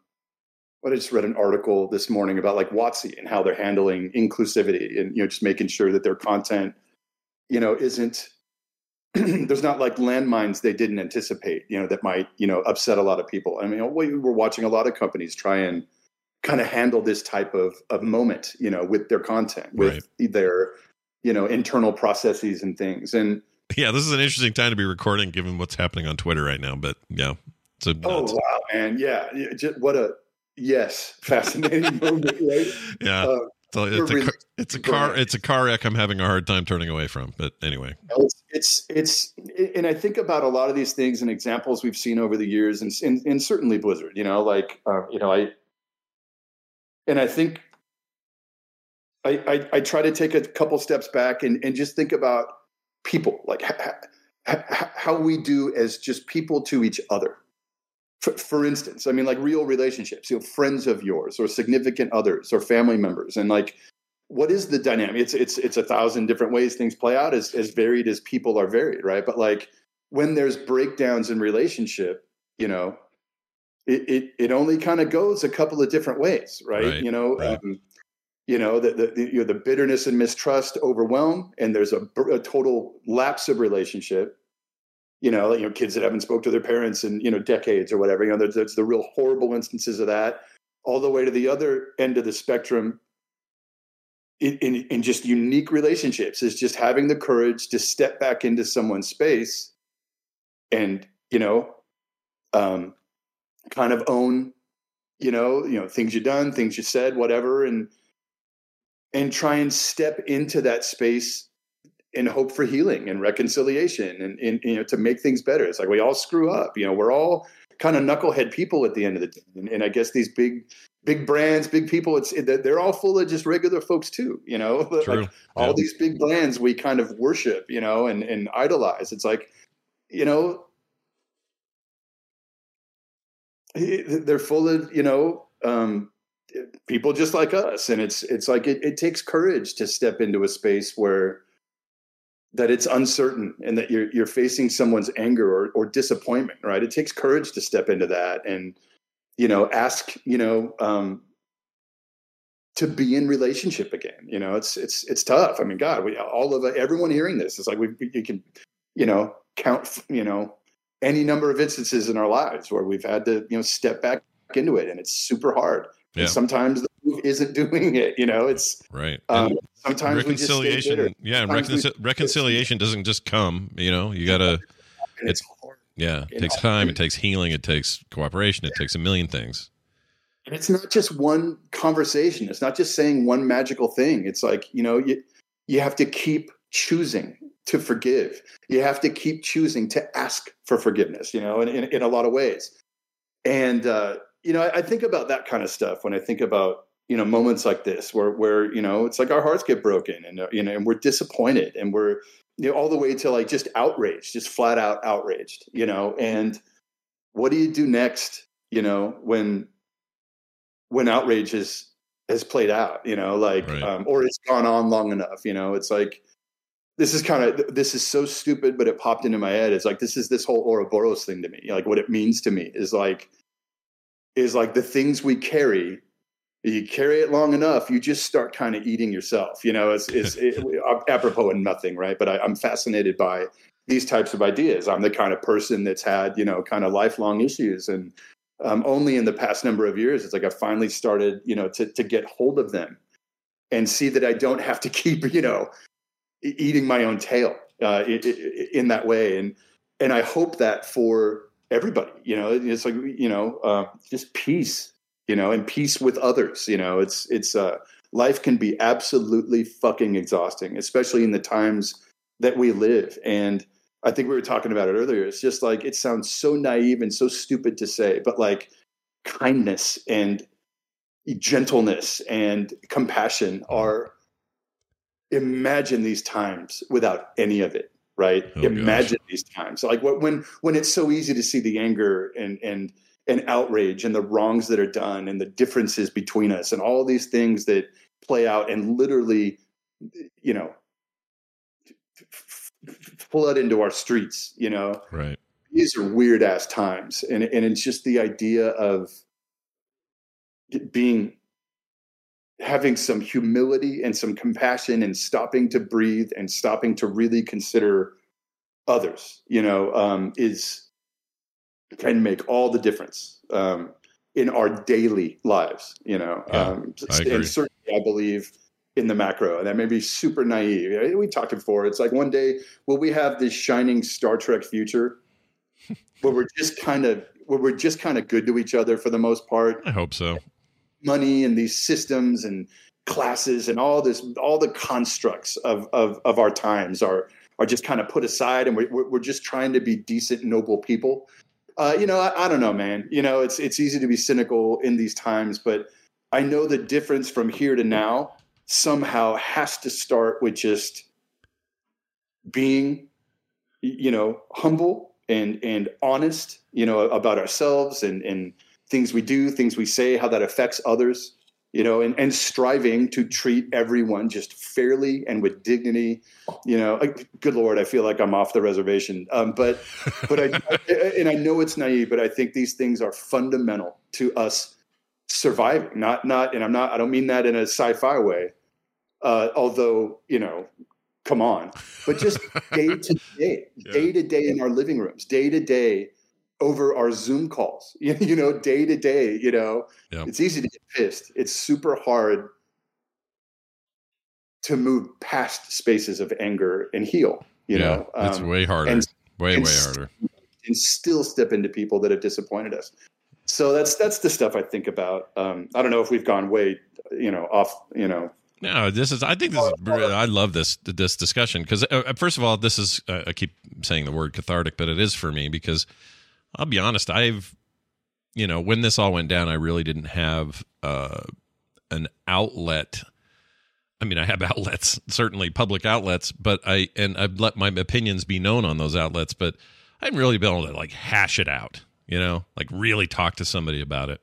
what I just read an article this morning about like WotC and how they're handling inclusivity and you know just making sure that their content, you know, isn't (clears throat) there's not like landmines they didn't anticipate, you know, that might you know upset a lot of people. I mean, we we're watching a lot of companies try and kind of handle this type of of moment, you know, with their content, with their you know internal processes and things. And yeah, this is an interesting time to be recording given what's happening on Twitter right now. But yeah, it's a oh nuts. wow, man, yeah, just, what a yes, (laughs) fascinating moment, right? yeah. Uh, So it's, a, really- car- it's a car it's a car wreck I'm having a hard time turning away from. But anyway, it's, it's it's and I think about a lot of these things and examples we've seen over the years, and and, and certainly Blizzard. You know, like uh, you know, I and I think I, I I try to take a couple steps back and and just think about people, like ha, ha, how we do as just people to each other. For, for instance, I mean, like real relationships, you know, friends of yours or significant others or family members, and like what is the dynamic? It's it's it's a thousand different ways things play out as as varied as people are varied, right? But like when there's breakdowns in relationship, you know, it it, it only kind of goes a couple of different ways, right? Right, you know, right. um, you know the, the, the you know the bitterness and mistrust overwhelm, and there's a, a total lapse of relationship. You know, you know, kids that haven't spoke to their parents in you know decades or whatever. You know, there's, there's the real horrible instances of that, all the way to the other end of the spectrum in, in, in just unique relationships is just having the courage to step back into someone's space and you know um, kind of own you know you know things you've done things you said whatever and and try and step into that space and hope for healing and reconciliation and, and you know to make things better it's like we all screw up you know we're all kind of knucklehead people at the end of the day and, and i guess these big big brands big people it's they're all full of just regular folks too you know (laughs) Like, true. all Yeah. these big brands we kind of worship, you know, and, and idolize. It's like, you know, they're full of, you know, um, people just like us. And it's, it's like, it, it takes courage to step into a space where that it's uncertain and that you're, you're facing someone's anger or, or disappointment, right? It takes courage to step into that and, you know, ask, you know, um, to be in relationship again. You know, it's it's it's tough. I mean, God, we all of everyone hearing this is like we you can, you know, count you know any number of instances in our lives where we've had to you know step back into it, and it's super hard. Yeah. And sometimes the move isn't (laughs) doing it. You know, it's right. um, sometimes we just stay reconciliation yeah, and Sometimes we- reconciliation doesn't just come, you know. You got to and it's hard. yeah, it takes time, it takes healing, it takes cooperation, it takes a million things. And it's not just one conversation. It's not just saying one magical thing. It's like, you know, you, you have to keep choosing to forgive. You have to keep choosing to ask for forgiveness, you know, in, in, in a lot of ways. And, uh, you know, I, I think about that kind of stuff when I think about, you know, moments like this where, where, you know, it's like our hearts get broken and, uh, you know, and we're disappointed and we're, you know, all the way to like just outraged, just flat out outraged, you know, and what do you do next, you know, when, when outrage has has played out you know like Right. um, or it's gone on long enough you know it's like this is kind of this is so stupid but it popped into my head. It's like this is this whole Ouroboros thing to me. Like what it means to me is like is like the things we carry you carry it long enough you just start kind of eating yourself you know? It's it's it, apropos and nothing right? But I, i'm fascinated by these types of ideas. I'm the kind of person that's had you know kind of lifelong issues and um, only in the past number of years it's like i finally started you know to, to get hold of them and see that i don't have to (laughs) keep you know eating my own tail uh, in that way. And and i hope that for everybody you know it's like you know uh, just peace you know and peace with others you know. It's it's uh life can be absolutely fucking exhausting especially in the times that we live. And I think we were talking about it earlier. It's just like it sounds so naive and so stupid to say, but like kindness and gentleness and compassion are imagine these times without any of it, right? Oh, imagine these times, like when when it's so easy to see the anger and and and outrage and the wrongs that are done and the differences between us and all these things that play out and literally, you know, flood into our streets. You know, right? These are weird ass times, and and it's just the idea of being having some humility and some compassion and stopping to breathe and stopping to really consider others you know um, is can make all the difference um, in our daily lives you know yeah, um, and certainly i believe in the macro and that may be super naive. We talked before it's like one day will we have this shining star trek future? (laughs) Where we're just kind of where we're just kind of good to each other for the most part. I hope so money and these systems and classes and all this all the constructs of of, of our times are are just kind of put aside and we're, we're just trying to be decent noble people. Uh, you know I, I don't know man. You know it's it's easy to be cynical in these times but i know the difference from here to now somehow has to start with just being you know humble and and honest you know about ourselves and and things we do, things we say, how that affects others, you know, and, and striving to treat everyone just fairly and with dignity, you know, like, good Lord, I feel like I'm off the reservation. Um, but, but I, and I know it's naive, but I think these things are fundamental to us surviving, not, not, and I'm not, I don't mean that in a sci-fi way. Uh, although, you know, come on, but just (laughs) day to day, day to day in our living rooms, day to day, over our Zoom calls, (laughs) you know, day to day, you know, yep. it's easy to get pissed. It's super hard to move past spaces of anger and heal, you yeah, know, um, it's way harder, and, way, and way harder and still step into people that have disappointed us. So that's, that's the stuff I think about. Um, I don't know if we've gone way, you know, off, you know, no, this is. I think this is. I love this this discussion because uh, first of all, this is. Uh, I keep saying the word cathartic, but it is for me because I'll be honest, I've you know, when this all went down, I really didn't have uh, an outlet. I mean, I have (laughs) outlets, certainly public outlets, but I and I've let my opinions be known on those outlets, but I hadn't really been able to like hash it out, you know, like really talk to somebody about it.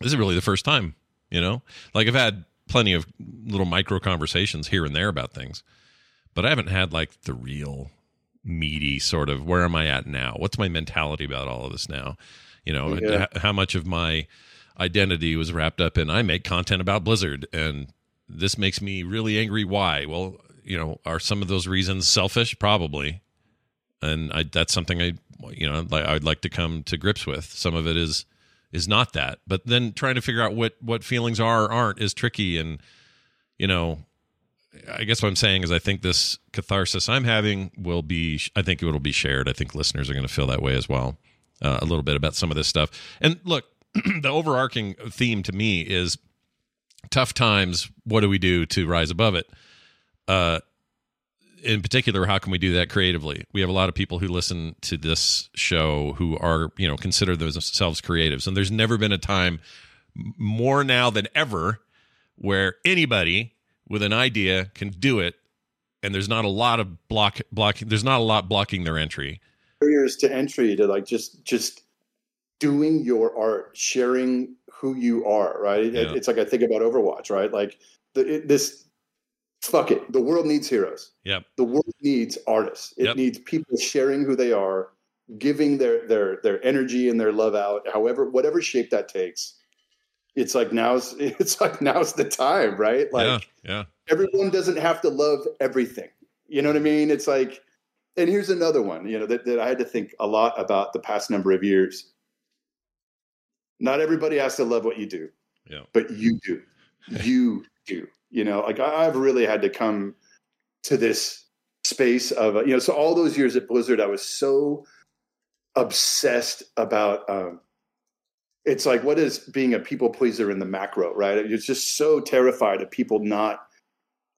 This is really the first time, you know. Like I've had plenty of little micro conversations here and there about things, but I haven't had like the real meaty sort of where am I at now? What's my mentality about all of this now? You know, yeah. how much of my identity was wrapped up in I make content about Blizzard and this makes me really angry. Why? Well, you know, are some of those reasons selfish? Probably. And I, that's something I, you know, I'd like to come to grips with. Some of it is, is not that, but then trying to figure out what, what feelings are or aren't is tricky. And, you know, I guess what I'm saying is I think this catharsis I'm having will be I think it will be shared. I think listeners are going to feel that way as well. Uh, a little bit about some of this stuff. And look, (clears throat) the overarching theme to me is tough times. What do we do to rise above it? Uh, in particular, how can we do that creatively? We have a lot of people who listen to this show who are, you know, consider themselves creatives, and there's never been a time more now than ever where anybody with an idea can do it and there's not a lot of block blocking there's not a lot blocking their entry. Barriers to entry to like just just doing your art sharing who you are right? Yeah. it's like i think about overwatch right? Like the, it, this fuck it the world needs heroes. Yep the world needs artists. It yep. needs people sharing who they are giving their their their energy and their love out however whatever shape that takes it's like now's (laughs) it's like now's the time, right? Like yeah, yeah. everyone doesn't have to love everything. You know what I mean? It's like and here's another one, you know, that, that I had to think a lot about the past number of years. Not everybody has to love what you do. Yeah. But you do. (laughs) you do. You know, like I've really had to come to this space of you know, so all those years at Blizzard, I was so obsessed about um, it's like what is being a people pleaser in the macro, right? You're just so terrified of people not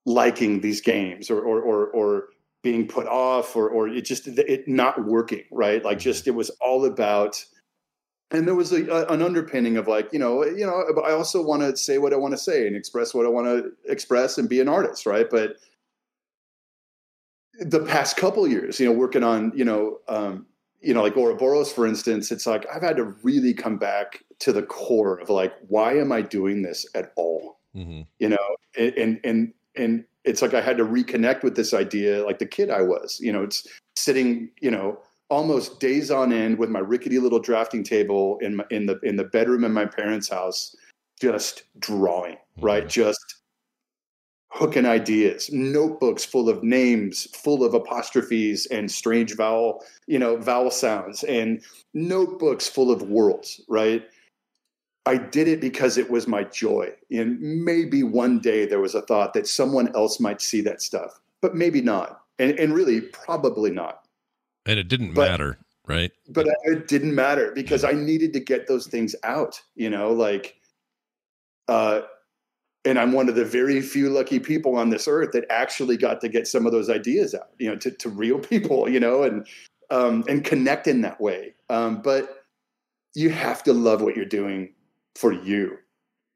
liking these games or or or, or being put off or or it just it not working, right? Like just it was all about and there was a, a, an underpinning of like you know you know But i also want to say what i want to say and express what i want to express and be an artist right but the past couple years, you know, working on, you know, um, you know, like Auroboros, for instance, it's like I've had to really come back to the core of like, why am I doing this at all? Mm-hmm. You know, and and and it's like I had to reconnect with this idea, like the kid I was. You know, it's sitting, you know, almost days on end with my rickety little drafting table in my, in the in the bedroom in my parents' house, just drawing, mm-hmm. right? Just hooking ideas, notebooks full of names, full of apostrophes and strange vowel, you know, vowel sounds, and notebooks full of worlds, right? I did it because it was my joy. And maybe one day there was a thought that someone else might see that stuff, but maybe not. And, and really, probably not. And it didn't but, matter, right? But it didn't matter because I needed to get those things out, you know, like, uh, and I'm one of the very few lucky people on this earth that actually got to get some of those ideas out, you know, to, to real (laughs) people, you know, and um, and connect in that way. Um, but you have to love what you're doing for you,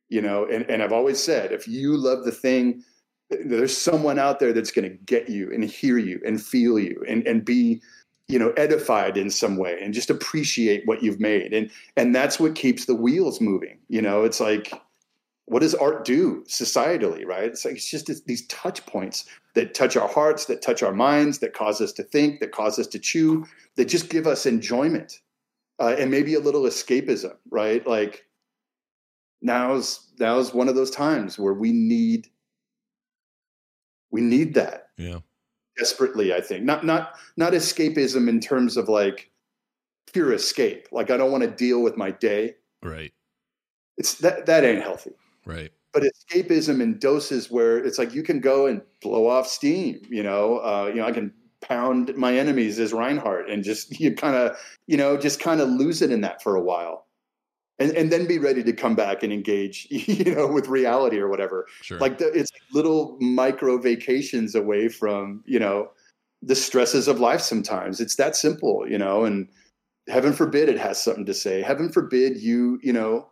you know. And and I've always said, if you love the thing, there's someone out there that's going to get you and hear you and feel you and and be you know edified in some way and just appreciate what you've made and and that's what keeps the wheels moving you know it's like what does art do societally right? It's like it's just these touch points that touch our hearts that touch our minds that cause us to think that cause us to chew that just give us enjoyment uh, and maybe a little escapism right? Like now's now's one of those times where we need we need that. Yeah. Desperately i think. Not not not escapism in terms of like pure escape. Like i don't want to deal with my day. Right. It's that that ain't healthy Right. But escapism in doses where it's like you can go and blow off steam. You know, uh, you know, I can pound my enemies as Reinhardt and just (laughs) you kind of, you know, just kind of lose it in that for a while. And, and then be ready to come back and engage, (laughs) you know, with reality or whatever. Sure. Like the, it's little micro vacations away from, you know, the stresses of life. Sometimes it's that simple, you know. And heaven forbid it has something to say. Heaven forbid you, you know,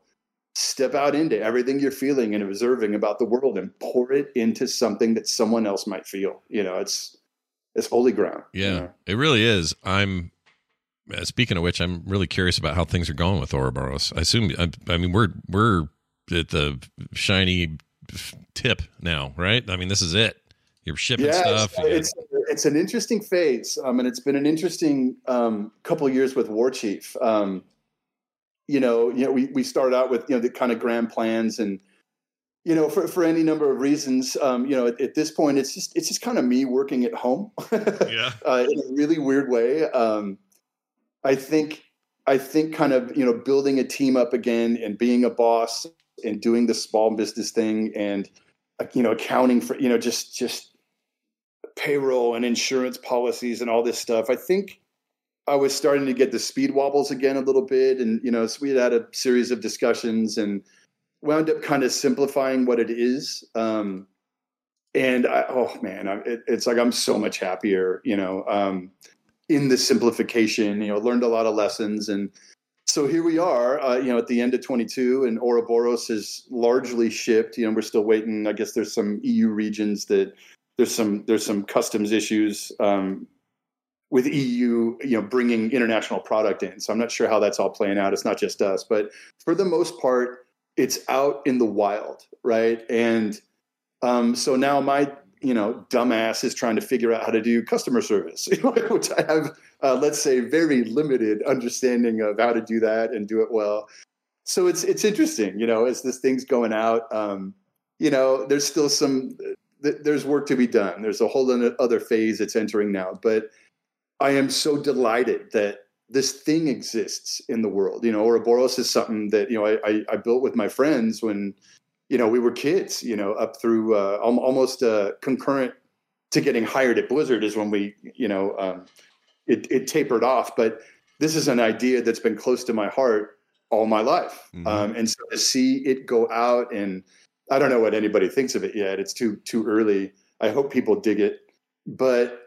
step out into everything you're feeling and observing about the world and pour it into something that someone else might feel. You know, it's it's holy ground. Yeah, you know? it really is. I'm uh, speaking of which, I'm really curious about how things are going with Auroboros. I assume, I, I mean, we're we're at the shiny tip now, right? I mean, this is it. You're shipping yeah, stuff. It's, it's, it's an interesting phase, um, and it's been an interesting um, couple years with War Chief. Um, you know, you know, we, we started out with, you know, the kind of grand plans and, you know, for, for any number of reasons, um, you know, at, at, this point, it's just, it's just kind of me working at home (laughs) yeah. uh, in a really weird way. Um, I think, I think kind of, you know, building a team up again and being a boss and doing the small business thing and, you know, accounting for, you know, just, just payroll and insurance policies and all this stuff. I think, I was starting to get the speed wobbles again a little bit, and you know, so we had a series of discussions and wound up kind of simplifying what it is. Um, and I, oh man, I, it, it's like I'm so much happier, you know, um, in the simplification. You know, learned a lot of lessons, and so here we are. Uh, you know, at the end of 22, and Auroboros is largely shipped. You know, we're still waiting. I guess there's some EU regions that there's some there's some customs issues um, with EU, you know, bringing international product in. So I'm not sure how that's all playing out. It's not just us, but for the most part, it's out in the wild, right? And um, so now my, you know, dumbass is trying to figure out how to do customer service, (laughs) which I have, uh, let's say, very limited understanding of how to do that and do it well. So it's it's interesting, you know, as this thing's going out. Um, you know, there's still some, there's work to be done. There's a whole other phase it's entering now, but I am so delighted that this thing exists in the world. You know, Auroboros is something that you know I, I, I built with my friends when you know we were kids. You know, up through uh, almost uh, concurrent to getting hired at Blizzard is when we you know um, it, it tapered off. But this is an idea that's been close to my heart all my life, mm-hmm. um, and so to see it go out and I don't know what anybody thinks of it yet. It's too too early. I hope people dig it, but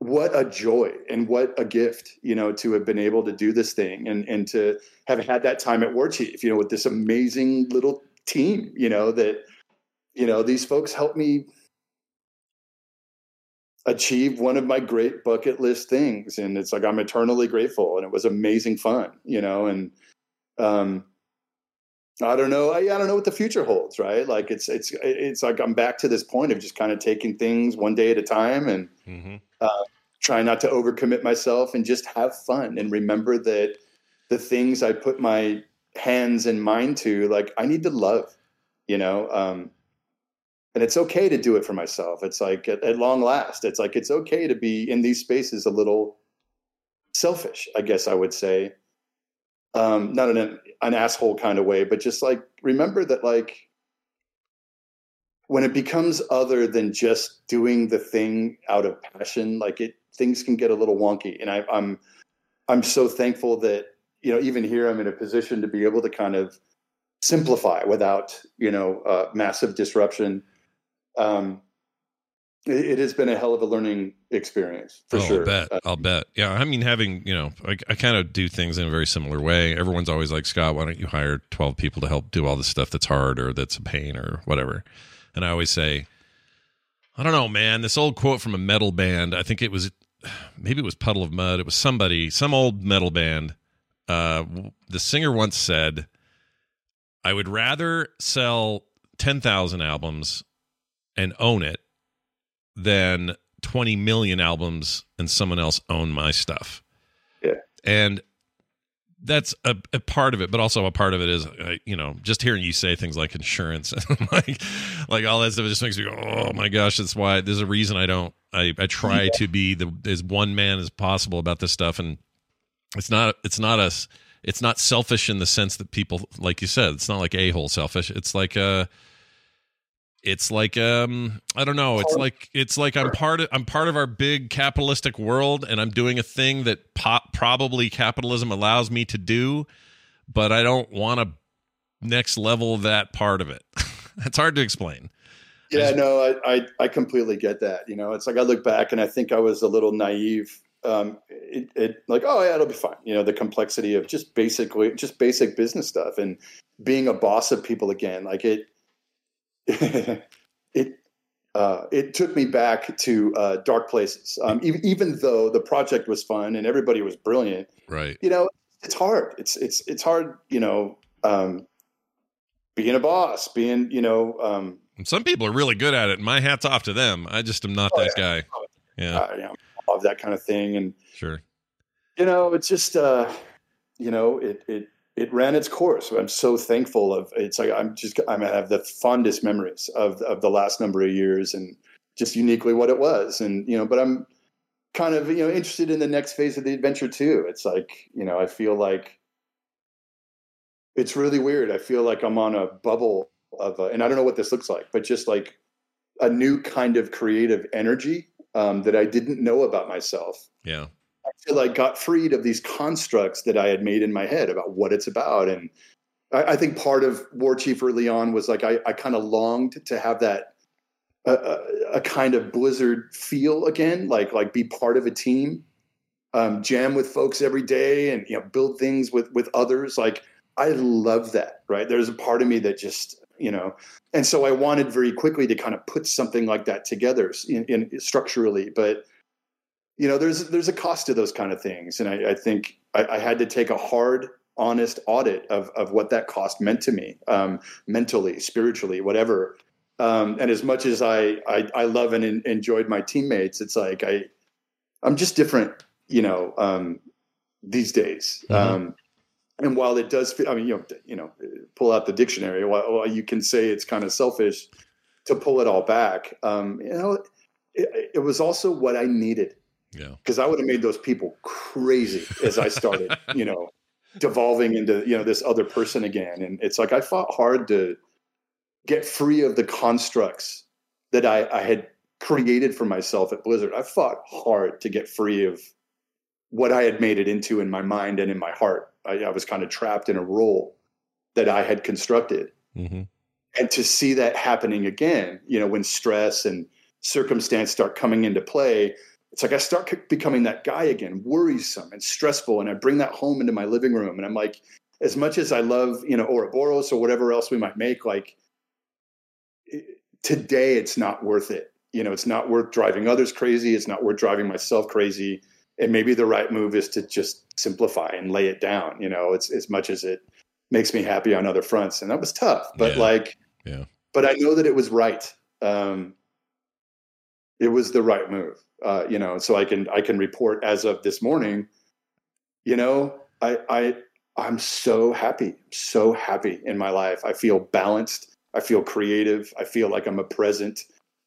what a joy and what a gift, you know, to have been able to do this thing and and to have had that time at War Chief, you know, with this amazing little team, you know, that you know, these folks helped me achieve one of my great bucket list things. And it's like i'm eternally grateful. And it was amazing fun you know and um i don't know. I, I don't know what the future holds right? Like it's it's it's like i'm back to this point of just kind of taking things one day at a time and mm-hmm. uh, trying not to overcommit myself and just have fun and remember that the things i put my hands and mind to like i need to love you know um and it's okay to do it for myself. It's like at, at, long last it's like it's okay to be in these spaces a little selfish i guess i would say um not in an, an asshole kind of way but just like remember that like when it becomes other than just doing the thing out of passion like it things can get a little wonky. And I, i'm i'm so thankful that you know even here i'm in a position to be able to kind of simplify without you know uh, massive disruption. Um, it, it, has been a hell of a learning experience for oh, sure. I'll bet. Uh, I'll bet. Yeah. I mean, having, you know, I, I kind of do things in a very similar way. Everyone's always like, Scott, why don't you hire 12 people to help do all the stuff that's hard or that's a pain or whatever? And I always say, I don't know, man. This old quote from a metal band, I think it was, (sighs) maybe it was Puddle of Mudd. It was somebody, some old metal band. Uh, the singer once said, I would rather sell 10,000 albums and own it than 20 million albums and someone else own my stuff. Yeah. And that's a, a, part of it, but also a part of it is, uh, you know, just hearing you say things like insurance, (laughs) like, like all that stuff, just makes me go, oh my gosh, that's why there's a reason I don't, I, I try yeah. to be the, as one man as possible about this stuff. And it's not, it's not us, it's not selfish in the sense that people, like you said, it's not like a hole selfish. It's like, uh, it's like um i don't know. It's like it's like i'm part of i'm part of our big capitalistic world and i'm doing a thing that pop, probably capitalism allows me to do but i don't want to next level that part of it. (laughs) It's hard to explain. Yeah no I, I, I completely get that you know? It's like i look back and i think i was a little naive um it, it like oh yeah it'll be fine you know the complexity of just basically just basic business stuff and being a boss of people again like it (laughs) it uh, it took me back to uh, dark places. Um, even, even though the project was fun and everybody was brilliant, right? You know, it's hard. It's it's it's hard. You know, um, being a boss, being you know. Um, Some people are really good at it. My hats off to them. I just am not oh, that yeah. guy. Yeah, uh, you know, of that kind of thing, and sure. You know, it's just uh, you know, it it it ran its course. I'm so thankful of it's like I'm just I'm, have the fondest memories of of the last number of years and just uniquely what it was. And you know, but I'm kind of you know interested in the next phase of the adventure too. It's like you know I feel like it's really weird. I feel like I'm on a bubble of, a, and I don't know what this looks like, but just like a new kind of creative energy um, that I didn't know about myself. Yeah. I feel like got freed of these constructs that I had made in my head about what it's about. And I, I think part of War Chief early on was like I, I kind of longed to have that a, a, a, kind of Blizzard feel again, like like be part of a team, um, jam with folks every day, and you know build things with with others. Like I love that. Right? There's a part of me that just you know, and so I wanted very quickly to kind of put something like that together in, in structurally, but you know, there's there's a cost to those kind of things, and I, I think I, I, had to take a hard, honest audit of of what that cost meant to me, um, mentally, spiritually, whatever. Um, and as much as I, I, I love and in, enjoyed my teammates, it's like I I'm just different, you know, um, these days. Mm-hmm. Um, and while it does, I mean, you know, you know, pull out the dictionary. While, while you can say it's kind of selfish to pull it all back, um, you know, it, it was also what I needed yeah. Because I would have made those people crazy as I started, (laughs) you know, devolving into, you know, this other person again. And it's like I fought hard to get free of the constructs that I, I had created for myself at Blizzard. I fought hard to get free of what I had made it into in my mind and in my heart. I, I was kind of trapped in a role that I had constructed. Mm-hmm. And to see that happening again, you know, when stress and circumstance start coming into play, it's like I start becoming that guy again, worrisome and stressful. And I bring that home into my living room. And I'm like, as much as I love, you know, Auroboros or whatever else we might make, like today it's not worth it. you know, it's not worth driving others crazy. It's not worth driving myself crazy. And maybe the right move is to just simplify and lay it down, you know, it's as much as it makes me happy on other fronts. And that was tough, but Yeah. like, Yeah. but I know that it was right. Um, it was the right move, uh, you know, so I can, I can report as of this morning, you know, I, I, I'm so happy, so happy in my life. I feel balanced. I feel creative. I feel like I'm a present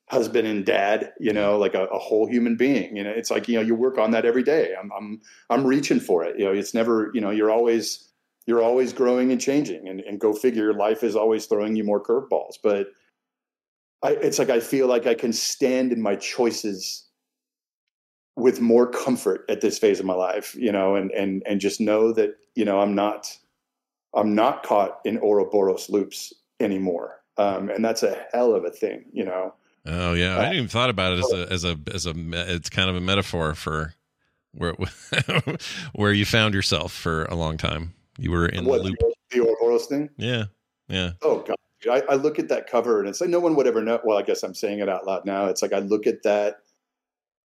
husband and dad, you know, like a, a whole human being. You know, it's like, you know, you work on that every day. I'm, I'm, I'm reaching for it. You know, it's never, you know, you're always, you're always growing and changing and, and go figure life is always throwing you more curveballs. But I, it's like, I feel like I can stand in my choices with more comfort at this phase of my life, you know, and, and, and just know that, you know, I'm not, I'm not caught in Ouroboros loops anymore. Um, and that's a hell of a thing, you know? Oh yeah, I hadn't even thought about it as a as a as a it's kind of a metaphor for where (laughs) where you found yourself for a long time. You were in what the loop. the Ouroboros thing? Yeah, yeah, Oh god, I, I look at that cover and it's like no one would ever know. Well, I guess I'm saying it out loud now. It's like I look at that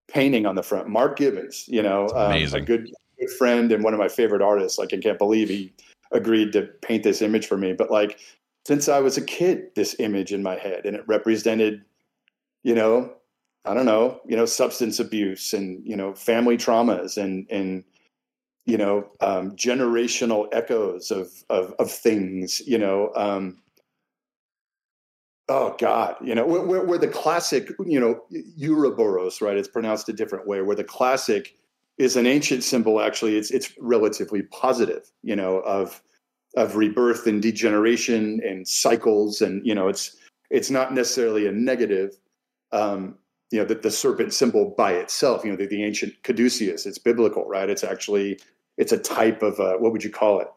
painting on the front, Mark Gibbons. You know, um, a good good friend and one of my favorite artists. Like I can't believe he agreed to paint this image for me. But like since I was a kid, this image in my head, and it represented, you know, I don't know, you know, substance abuse and you know, family traumas and and you know, um, generational echoes of, of of things. You know, um, oh God, you know, where, where the classic, you know, Ouroboros, right? It's pronounced a different way. Where the classic is an ancient symbol. Actually, it's it's relatively positive. You know, of of rebirth and degeneration and cycles, and you know, it's it's not necessarily a negative. Um, you know, the, the serpent symbol by itself, you know, the, the ancient caduceus, it's biblical, right? It's actually, it's a type of, uh, what would you call it?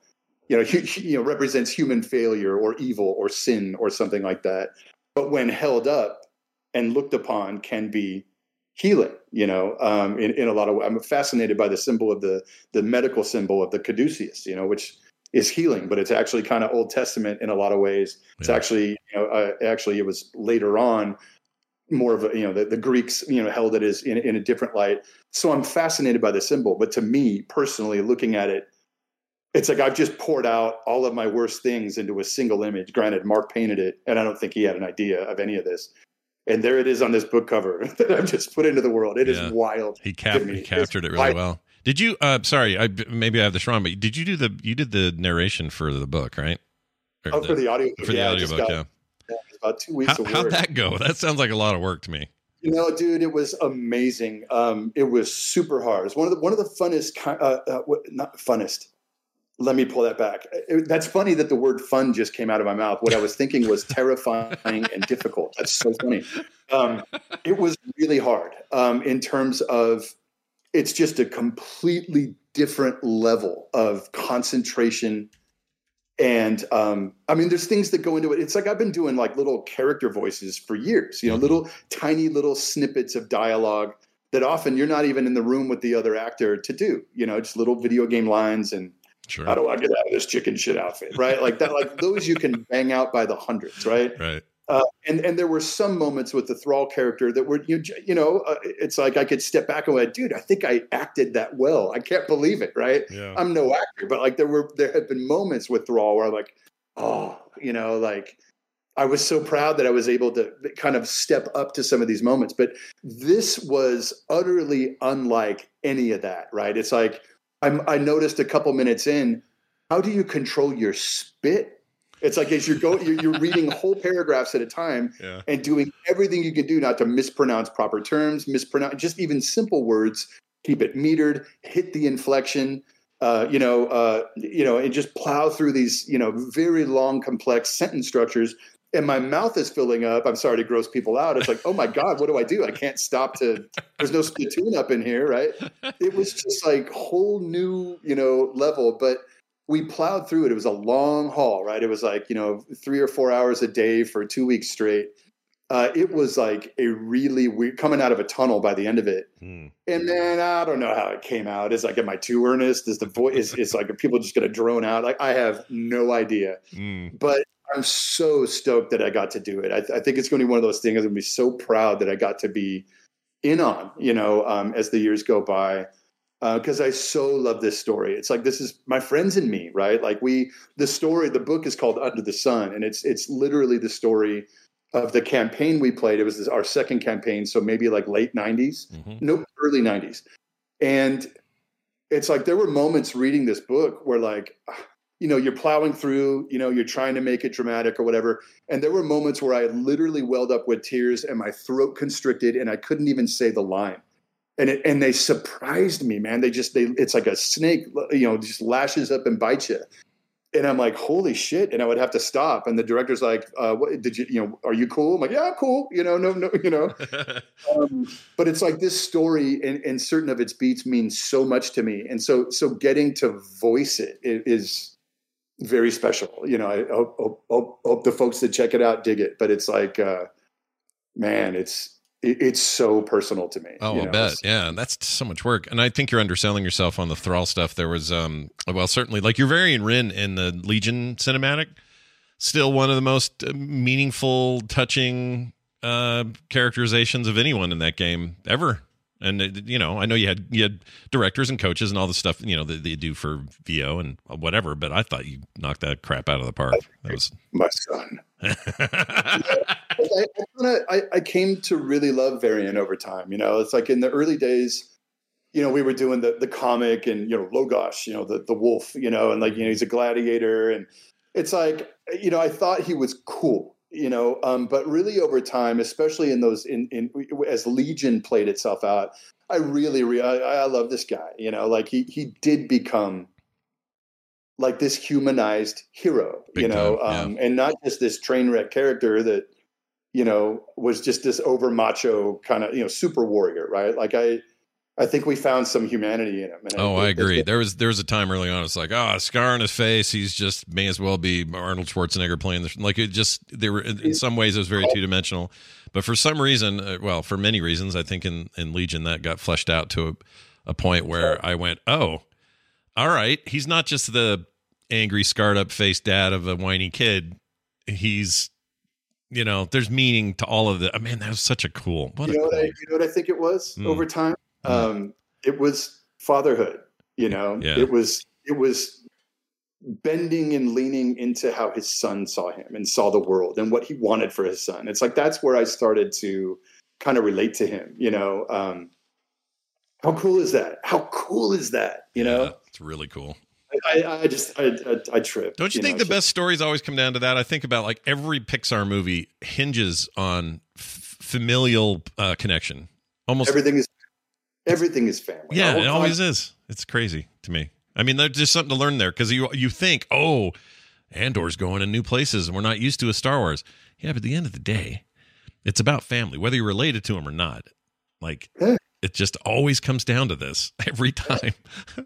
You know, you know, represents human failure or evil or sin or something like that. But when held up and looked upon can be healing, you know, um, in, in a lot of ways. I'm fascinated by the symbol of the, the medical symbol of the caduceus, you know, which is healing, but it's actually kind of Old Testament in a lot of ways. It's Yeah. actually, you know, uh, actually it was later on more of a, you know, the, the Greeks, you know, held it as in, in a different light. So I'm fascinated by the symbol, but to me personally, looking at it, it's like I've just poured out all of my worst things into a single image. Granted, Mark painted it, and I don't think he had an idea of any of this. And there it is on this book cover (laughs) that I've just put into the world. It is Yeah. wild. he cap he It's captured it really wild. well. Did you? Uh, sorry, I maybe I have this wrong, but did you do the you did the narration for the book, right? Or Oh, for the audio, for the yeah, audiobook, got- yeah. yeah, about two weeks How, how'd that go? That sounds like a lot of work to me. You know, dude, it was amazing. Um, it was super hard. It's one of the one of the funnest, uh, uh, not funnest. Let me pull that back. That's funny that the word "fun" just came out of my mouth. What I was thinking was (laughs) terrifying and difficult. That's so funny. Um, it was really hard um, in terms of it's just a completely different level of concentration and um, I mean, there's things that go into it. It's like I've been doing like little character voices for years, you know, little tiny little snippets of dialogue that often you're not even in the room with the other actor to do, you know, just little video game lines and Sure. how do I get out of this chicken shit outfit, right? Like that, like those you can bang out by the hundreds, right? Right. Uh, and and there were some moments with the Thrall character that were you you know uh, it's like I could step back and go, dude, I think I acted that well. I can't believe it, right? Yeah. I'm no actor, but like there were there have been moments with Thrall where I'm like, oh, you know, like I was so proud that I was able to kind of step up to some of these moments. But this was utterly unlike any of that, right? It's like I'm, I noticed a couple minutes in, how do you control your spit? It's like as you're going, you're, you're reading (laughs) whole paragraphs at a time Yeah. and doing everything you can do not to mispronounce proper terms, mispronounce just even simple words. Keep it metered, hit the inflection, uh, you know, uh, you know, and just plow through these, you know, very long, complex sentence structures. And my mouth is filling up. I'm sorry to gross people out. It's like, oh my god, what do I do? I can't stop to. There's no spittoon up in here, right? It was just like whole new, you know, level. But we plowed through it. It was a long haul, right? It was like you know three or four hours a day for two weeks straight. Uh, it was like a really weird coming out of a tunnel by the end of it. Hmm. And then I don't know how it came out. Is like, am I too earnest? Is the voice? Is, is like, are people just going to drone out? Like, I have no idea. Mm. But I'm so stoked that I got to do it. I, I think it's going to be one of those things. I'm going to be so proud that I got to be in on, you know, um, as the years go by, because uh, I so love this story. It's like this is my friends and me, right? Like we, the story, the book is called Under the Sun, and it's it's literally the story of the campaign we played. It was this, our second campaign, so maybe like late '90s, mm-hmm. nope, early '90s, and it's like there were moments reading this book where like you know you're plowing through you know you're trying to make it dramatic or whatever and there were moments where i literally welled up with tears and my throat constricted and i couldn't even say the line and it, and they surprised me man they just they it's like a snake you know just lashes up and bites you and I'm like, holy shit. And I would have to stop. And the director's like, uh, what did you, you know, are you cool? I'm like, yeah, I'm cool. You know, no, no, (laughs) you know, (laughs) um, but it's like this story and, and, certain of its beats means so much to me. And so, so getting to voice it is very special. You know, I hope, hope, hope the folks that check it out dig it, but it's like, uh, man, it's, it's so personal to me. Oh, I bet. Yeah, that's so much work. And I think you're underselling yourself on the Thrall stuff. There was, um, well, certainly like you're Varian Wrynn in the Legion cinematic, still one of the most uh, meaningful, touching uh, characterizations of anyone in that game ever. And uh, you know, I know you had you had directors and coaches and all the stuff you know that they do for VO and whatever, but I thought you knocked that crap out of the park. That was my son. (laughs) I, I, I, came to really love Varian over time. You know, it's like in the early days, you know, we were doing the the comic and you know Lo'Gosh, you know, the the wolf, you know, and like you know he's a gladiator, and it's like you know I thought he was cool you know um, but really over time especially in those in, in as legion played itself out i really re- I, I, love this guy you know like he he did become like this humanized hero Big you know time, yeah. um, and not just this train wreck character that you know was just this over macho kind of you know super warrior right like i I think we found some humanity in him. oh, I, I agree. There was there was a time early on. It's like, oh, scar on his face. He's just may as well be Arnold Schwarzenegger playing this. Like it just there were in some ways it was very two dimensional, but for some reason, uh, well, for many reasons, I think in in Legion that got fleshed out to a, a point where I went, oh, all right, he's not just the angry, scarred up faced dad of a whiny kid. He's you know, there's meaning to all of the. I mean, that was such a cool. What you know, cool, what I, you know what I think it was mm. over time um, it was fatherhood. You know, yeah. it was it was bending and leaning into how his son saw him and saw the world and what he wanted for his son. It's like that's where I started to kind of relate to him. You know, um, how cool is that? How cool is that? You know, yeah, it's really cool. I, I, just I, I, I trip. Don't you, you think know, the best stories always come down to that? I think about like every Pixar movie hinges on f- familial uh, connection. Almost everything is Everything is family. Yeah, it always is. It's crazy to me. I mean, there's just something to learn there because you you think, oh, Andor's going in new places and we're not used to a Star Wars. Yeah, but at the end of the day, it's about family, whether you're related to them or not. Like yeah. it just always comes down to this (laughs) every time,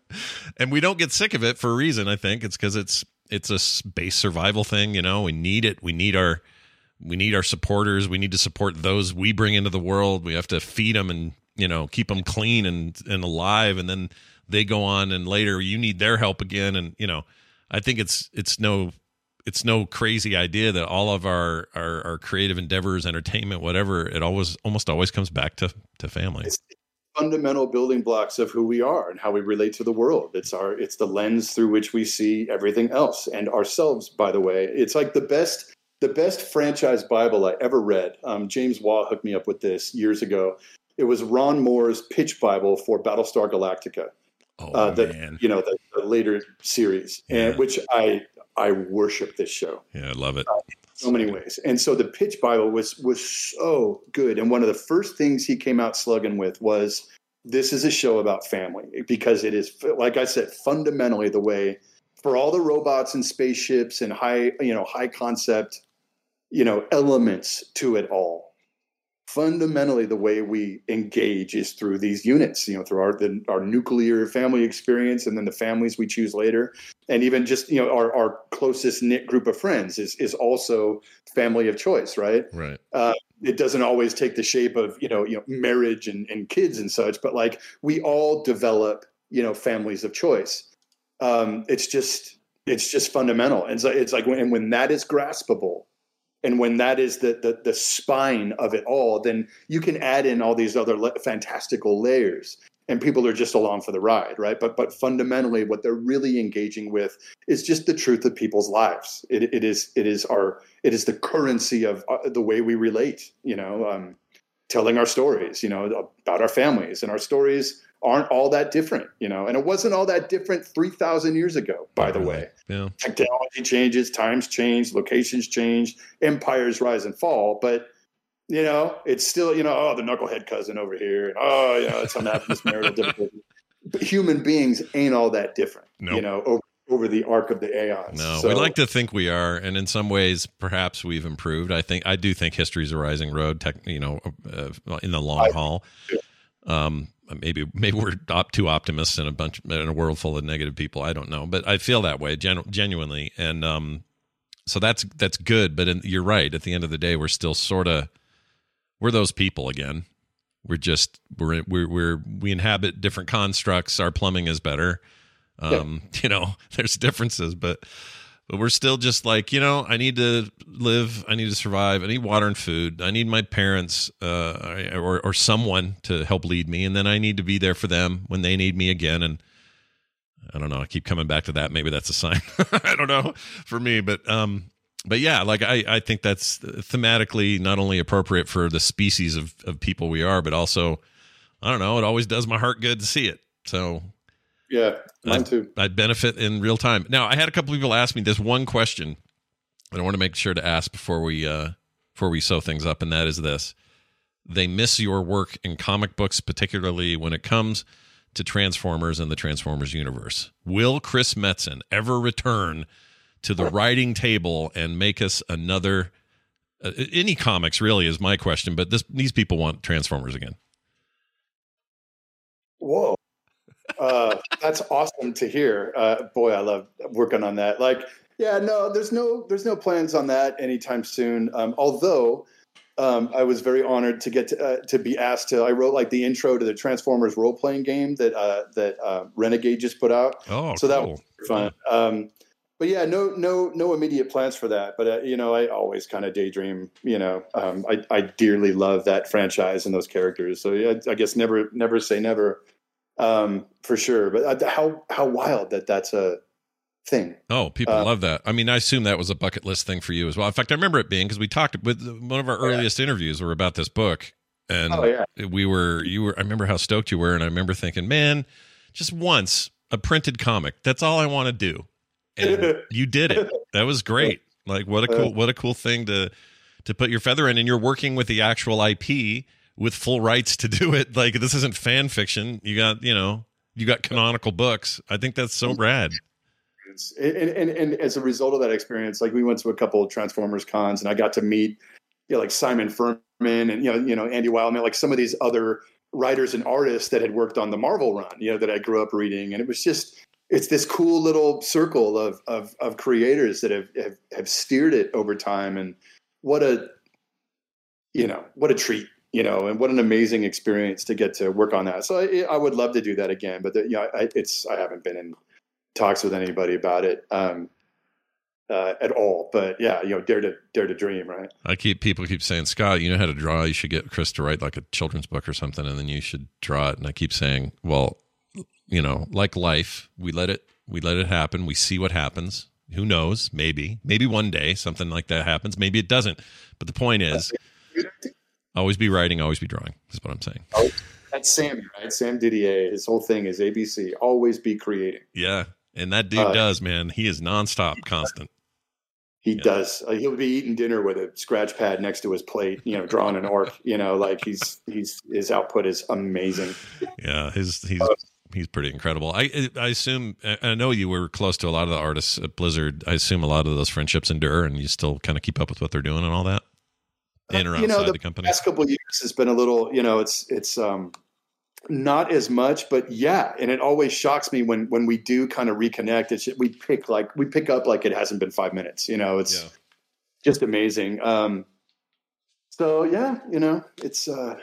(laughs) and we don't get sick of it for a reason. I think it's because it's it's a base survival thing. You know, we need it. We need our we need our supporters. We need to support those we bring into the world. We have to feed them and you know keep them clean and and alive and then they go on and later you need their help again. And you know i think it's it's no it's no crazy idea that all of our our, our creative endeavors entertainment whatever it always almost always comes back to to family. It's fundamental building blocks of who we are and how we relate to the world. It's our it's the lens through which we see everything else and ourselves by the way. It's like the best the best franchise bible i ever read. Um, james waugh hooked me up with this years ago it was Ron Moore's pitch Bible for Battlestar Galactica. Oh uh, the, man! You know the, the later series, yeah. and which I I worship this show. Yeah, I love it. Uh, so many ways, and so the pitch Bible was was so good. And one of the first things he came out slugging with was, "This is a show about family," because it is, like I said, fundamentally the way for all the robots and spaceships and high you know high concept you know elements to it all fundamentally the way we engage is through these units you know through our the, our nuclear family experience and then the families we choose later. And even just you know our, our closest knit group of friends is is also family of choice right? Right. Uh, it doesn't always take the shape of you know you know marriage and, and kids and such but like we all develop you know families of choice. Um, it's just it's just fundamental. And so it's like when, and when that is graspable, and when that is the, the the spine of it all, then you can add in all these other fantastical layers, and people are just along for the ride, right? But but fundamentally, what they're really engaging with is just the truth of people's lives. It, it is it is our it is the currency of uh, the way we relate. You know, um, telling our stories. You know, about our families and our stories aren't all that different, you know, and it wasn't all that different 3,000 years ago, by the way. Yeah. Technology changes, times change, locations change, empires rise and fall, but you know, it's still, you know, oh, the knucklehead cousin over here, and oh, you know, it's something happened, this marital (laughs) difficulty. But human beings ain't all that different, nope. you know, over, over the arc of the aeons. No, so, we like to think we are, and in some ways, perhaps we've improved. I think I do think history's a rising road, tech, you know, uh, in the long I, haul. Um, maybe maybe we're op- too optimists in a bunch in a world full of negative people. I don't know, but I feel that way genu- genuinely, and um, so that's that's good. But in, you're right. At the end of the day, we're still sort of we're those people again. We're just we're we're we're we inhabit different constructs. Our plumbing is better. Um, yeah. (laughs) You know, there's differences, but but we're still just like you know i need to live i need to survive i need water and food i need my parents uh, or, or someone to help lead me and then i need to be there for them when they need me again and i don't know i keep coming back to that. Maybe that's a sign. (laughs) I don't know for me but um but yeah like i i think that's thematically not only appropriate for the species of of people we are but also i don't know it always does my heart good to see it. So yeah, mine too. I, would benefit in real time. Now, I had a couple people ask me this one question that I want to make sure to ask before we uh, before we sew things up, and that is this: They miss your work in comic books, particularly when it comes to Transformers and the Transformers universe. Will Chris Metzen ever return to the writing table and make us another? Uh, any comics really is my question, but this these people want Transformers again. Whoa uh, that's awesome to hear. Uh, boy, I love working on that. Like, yeah, no, there's no there's no plans on that anytime soon. Um, although um, I was very honored to get to, uh, to be asked to. I wrote like the intro to the Transformers role playing game that uh, that uh, Renegade just put out. Oh, so cool. that was fun. Um, but yeah, no, no, no immediate plans for that. But uh, you know, I always kind of daydream. You know, um, I, I dearly love that franchise and those characters. So yeah, I guess never, never say never um, for sure. But uh, how how wild that that's a thing. Oh, people uh, love that. I mean, I assume that was a bucket list thing for you as well. In fact, I remember it being because we talked with one of our earliest yeah. interviews were about this book, and oh, yeah. we were you were. I remember how stoked you were, and I remember thinking, man, just once a printed comic. That's all I want to do, and (laughs) you did it. That was great. Like what a cool what a cool thing to to put your feather in, and you're working with the actual IP with full rights to do it. (laughs) Like this isn't fan fiction. You got, you know, you got canonical books. I think that's so rad. And, and, and as a result of that experience, like we went to a couple of Transformers cons and I got to meet, you know, like Simon Furman and, you know, you know, Andy Wildman, like some of these other writers and artists that had worked on the Marvel run, you know, that I grew up reading. And it was just, it's this cool little circle of, of, of creators that have, have, have steered it over time. And what a, you know, what a treat you know, and what an amazing experience to get to work on that. So I, I would love to do that again, but the, you know, I, it's I haven't been in talks with anybody about it um, uh, at all. But yeah, you know, dare to dare to dream, right? I keep people keep saying, Scott, you know how to draw. You should get Chris to write like a children's book or something, and then you should draw it. And I keep saying, well, you know, like life, we let it we let it happen. We see what happens. Who knows? Maybe maybe one day something like that happens. Maybe it doesn't. But the point is. Always be writing, always be drawing. Is what I'm saying. Oh, that's Sam, right? Sam Didier. His whole thing is ABC. Always be creating. Yeah, and that dude uh, does, man. He is nonstop, constant. He yeah. does. Uh, he'll be eating dinner with a scratch pad next to his plate, you know, drawing an orc. You know, like he's he's his output is amazing. Yeah, his he's uh, he's pretty incredible. I I assume I know you were close to a lot of the artists at Blizzard. I assume a lot of those friendships endure, and you still kind of keep up with what they're doing and all that in or outside you know, the, the company? Last couple years has been a little, you know, it's it's um, not as much, but yeah, and it always shocks me when when we do kind of reconnect. It's we pick like we pick up like it hasn't been five minutes. You know, it's yeah. just amazing. Um, so yeah, you know, it's uh,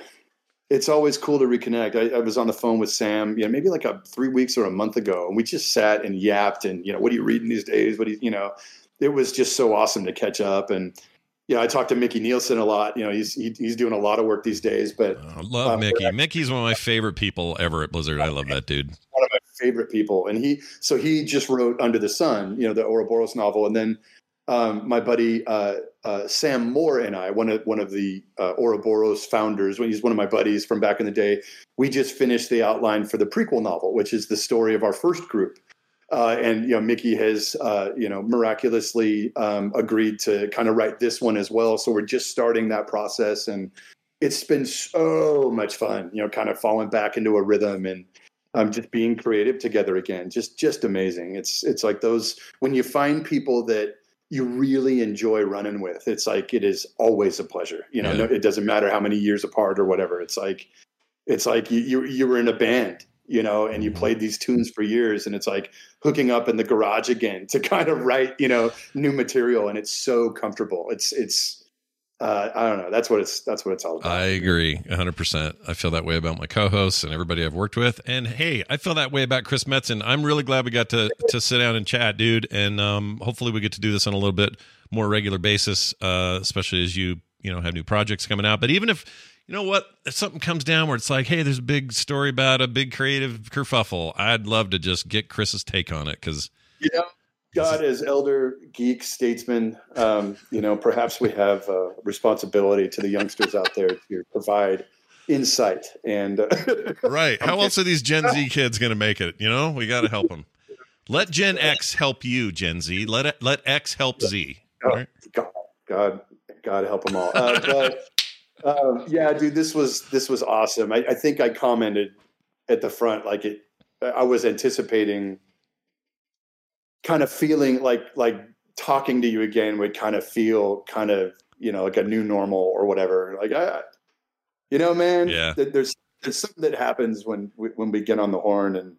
it's always cool to reconnect. I, I, was on the phone with Sam, you know, maybe like a three weeks or a month ago, and we just sat and yapped and you know, what are you reading these days? What do you, you know, it was just so awesome to catch up and. Yeah, I talked to Micky Neilson a lot. You know, he's he, he's doing a lot of work these days. But I love um, Micky. Micky's one of my favorite people ever at Blizzard. I love that dude. One of my favorite people, and he so he just wrote Under the Sun, you know, the Auroboros novel, and then um, my buddy uh, uh, Sam Moore and I, one of one of the uh, Auroboros founders, when he's one of my buddies from back in the day, we just finished the outline for the prequel novel, which is the story of our first group. Uh, and you know, Micky has uh, you know miraculously um, agreed to kind of write this one as well. So we're just starting that process, and it's been so much fun. You know, kind of falling back into a rhythm and um, just being creative together again. Just just amazing. It's it's like those when you find people that you really enjoy running with. It's like it is always a pleasure. You know, yeah. no, it doesn't matter how many years apart or whatever. It's like it's like you you, you were in a band, you know, and you played these tunes for years, and it's like hooking up in the garage again to (laughs) kind of write, you know, new material, and it's so comfortable. It's it's uh, I don't know. That's what it's. That's what it's all about. I agree, 100. percent I feel that way about my co-hosts and everybody I've worked with. And hey, I feel that way about Chris Metzen. I'm really glad we got to to sit down and chat, dude. And um, hopefully, we get to do this on a little bit more regular basis, uh, especially as you you know have new projects coming out. But even if you know what, if something comes down where it's like, hey, there's a big story about a big creative kerfuffle, I'd love to just get Chris's take on it because. Yeah, God, as elder geek statesman, um, you know, perhaps we have a responsibility to the youngsters out there to provide insight and uh, (laughs) right. How else are these Gen Z kids going to make it? You know, we got to help them. Let Gen X help you, Gen Z. Let it, let X help Z. right? God, God, God help them all. Uh, but um, yeah, dude, this was this was awesome. I, I think I commented at the front like it. I was anticipating kind of feeling like like talking to you again would kind of feel kind of you know like a new normal or whatever. Like I, you know, man, yeah. There's there's something that happens when we, when we get on the horn and.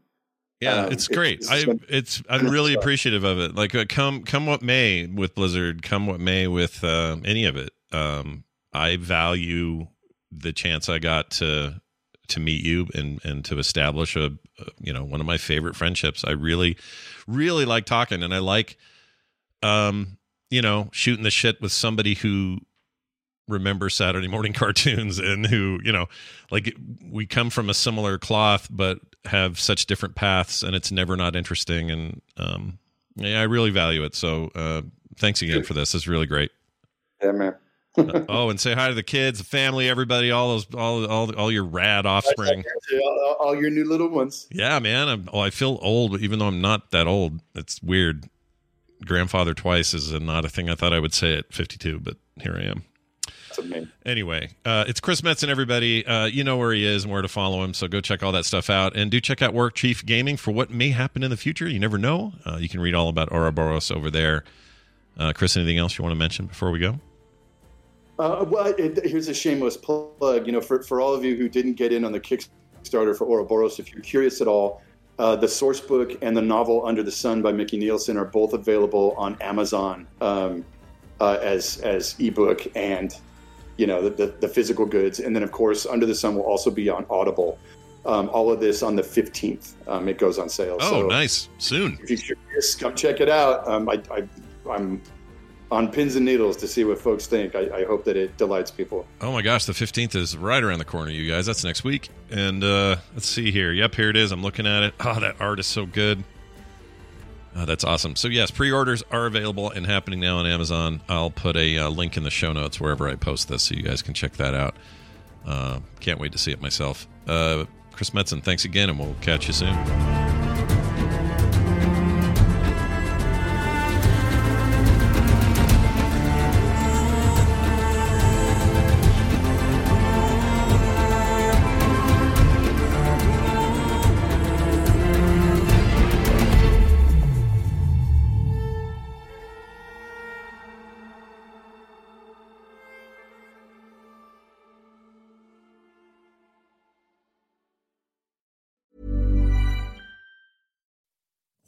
Yeah, um, it's great. It's, I it's I'm really appreciative of it. Like uh, come come what may with Blizzard, come what may with uh, any of it. Um, I value the chance I got to to meet you and and to establish a, a, you know one of my favorite friendships. I really really like talking and I like um you know shooting the shit with somebody who remembers Saturday morning (laughs) cartoons and who you know like we come from a similar cloth but have such different paths and it's never not interesting and um yeah I really value it. So uh thanks again for this. It's really great. Yeah, man oh, and say hi to the kids, the family, everybody, all those, all, all, all your rad offspring, all, all, your new little ones. Yeah, man. I'm, oh, I feel old, even though I'm not that old. It's weird. Grandfather twice is not a thing I thought I would say at 52, but here I am. Anyway, uh, it's Chris Metzen, everybody. Uh, you know where he is and where to follow him, so go check all that stuff out. And do check out Warchief Gaming for what may happen in the future. You never know. Uh, you can read all about Auroboros over there. Uh, Chris, anything else you want to mention before we go? Uh, well, it, here's a shameless plug. You know, for, for all of you who didn't get in on the Kickstarter for Auroboros, if you're curious at all, uh, the source book and the novel Under the Sun by Micky Neilson are both available on Amazon um, uh, as as ebook and you know the, the, the, physical goods. And then of course Under the Sun will also be on Audible. Um, all of this on the 15th. Um, it goes on sale. Oh, so nice! Soon. If you're curious, come check it out. Um, I, I, I'm on pins and needles to see what folks think. I, I, hope that it delights people. Oh my gosh, the 15th is right around the corner, you guys. That's next week. And uh, let's see here. Yep, here it is. I'm looking at it. Oh, that art is so good. Oh, that's awesome. So, yes, pre orders are available and happening now on Amazon. I'll put a uh, link in the show notes wherever I post this so you guys can check that out. Uh, can't wait to see it myself. Uh, Chris Metzen, thanks again, and we'll catch you soon.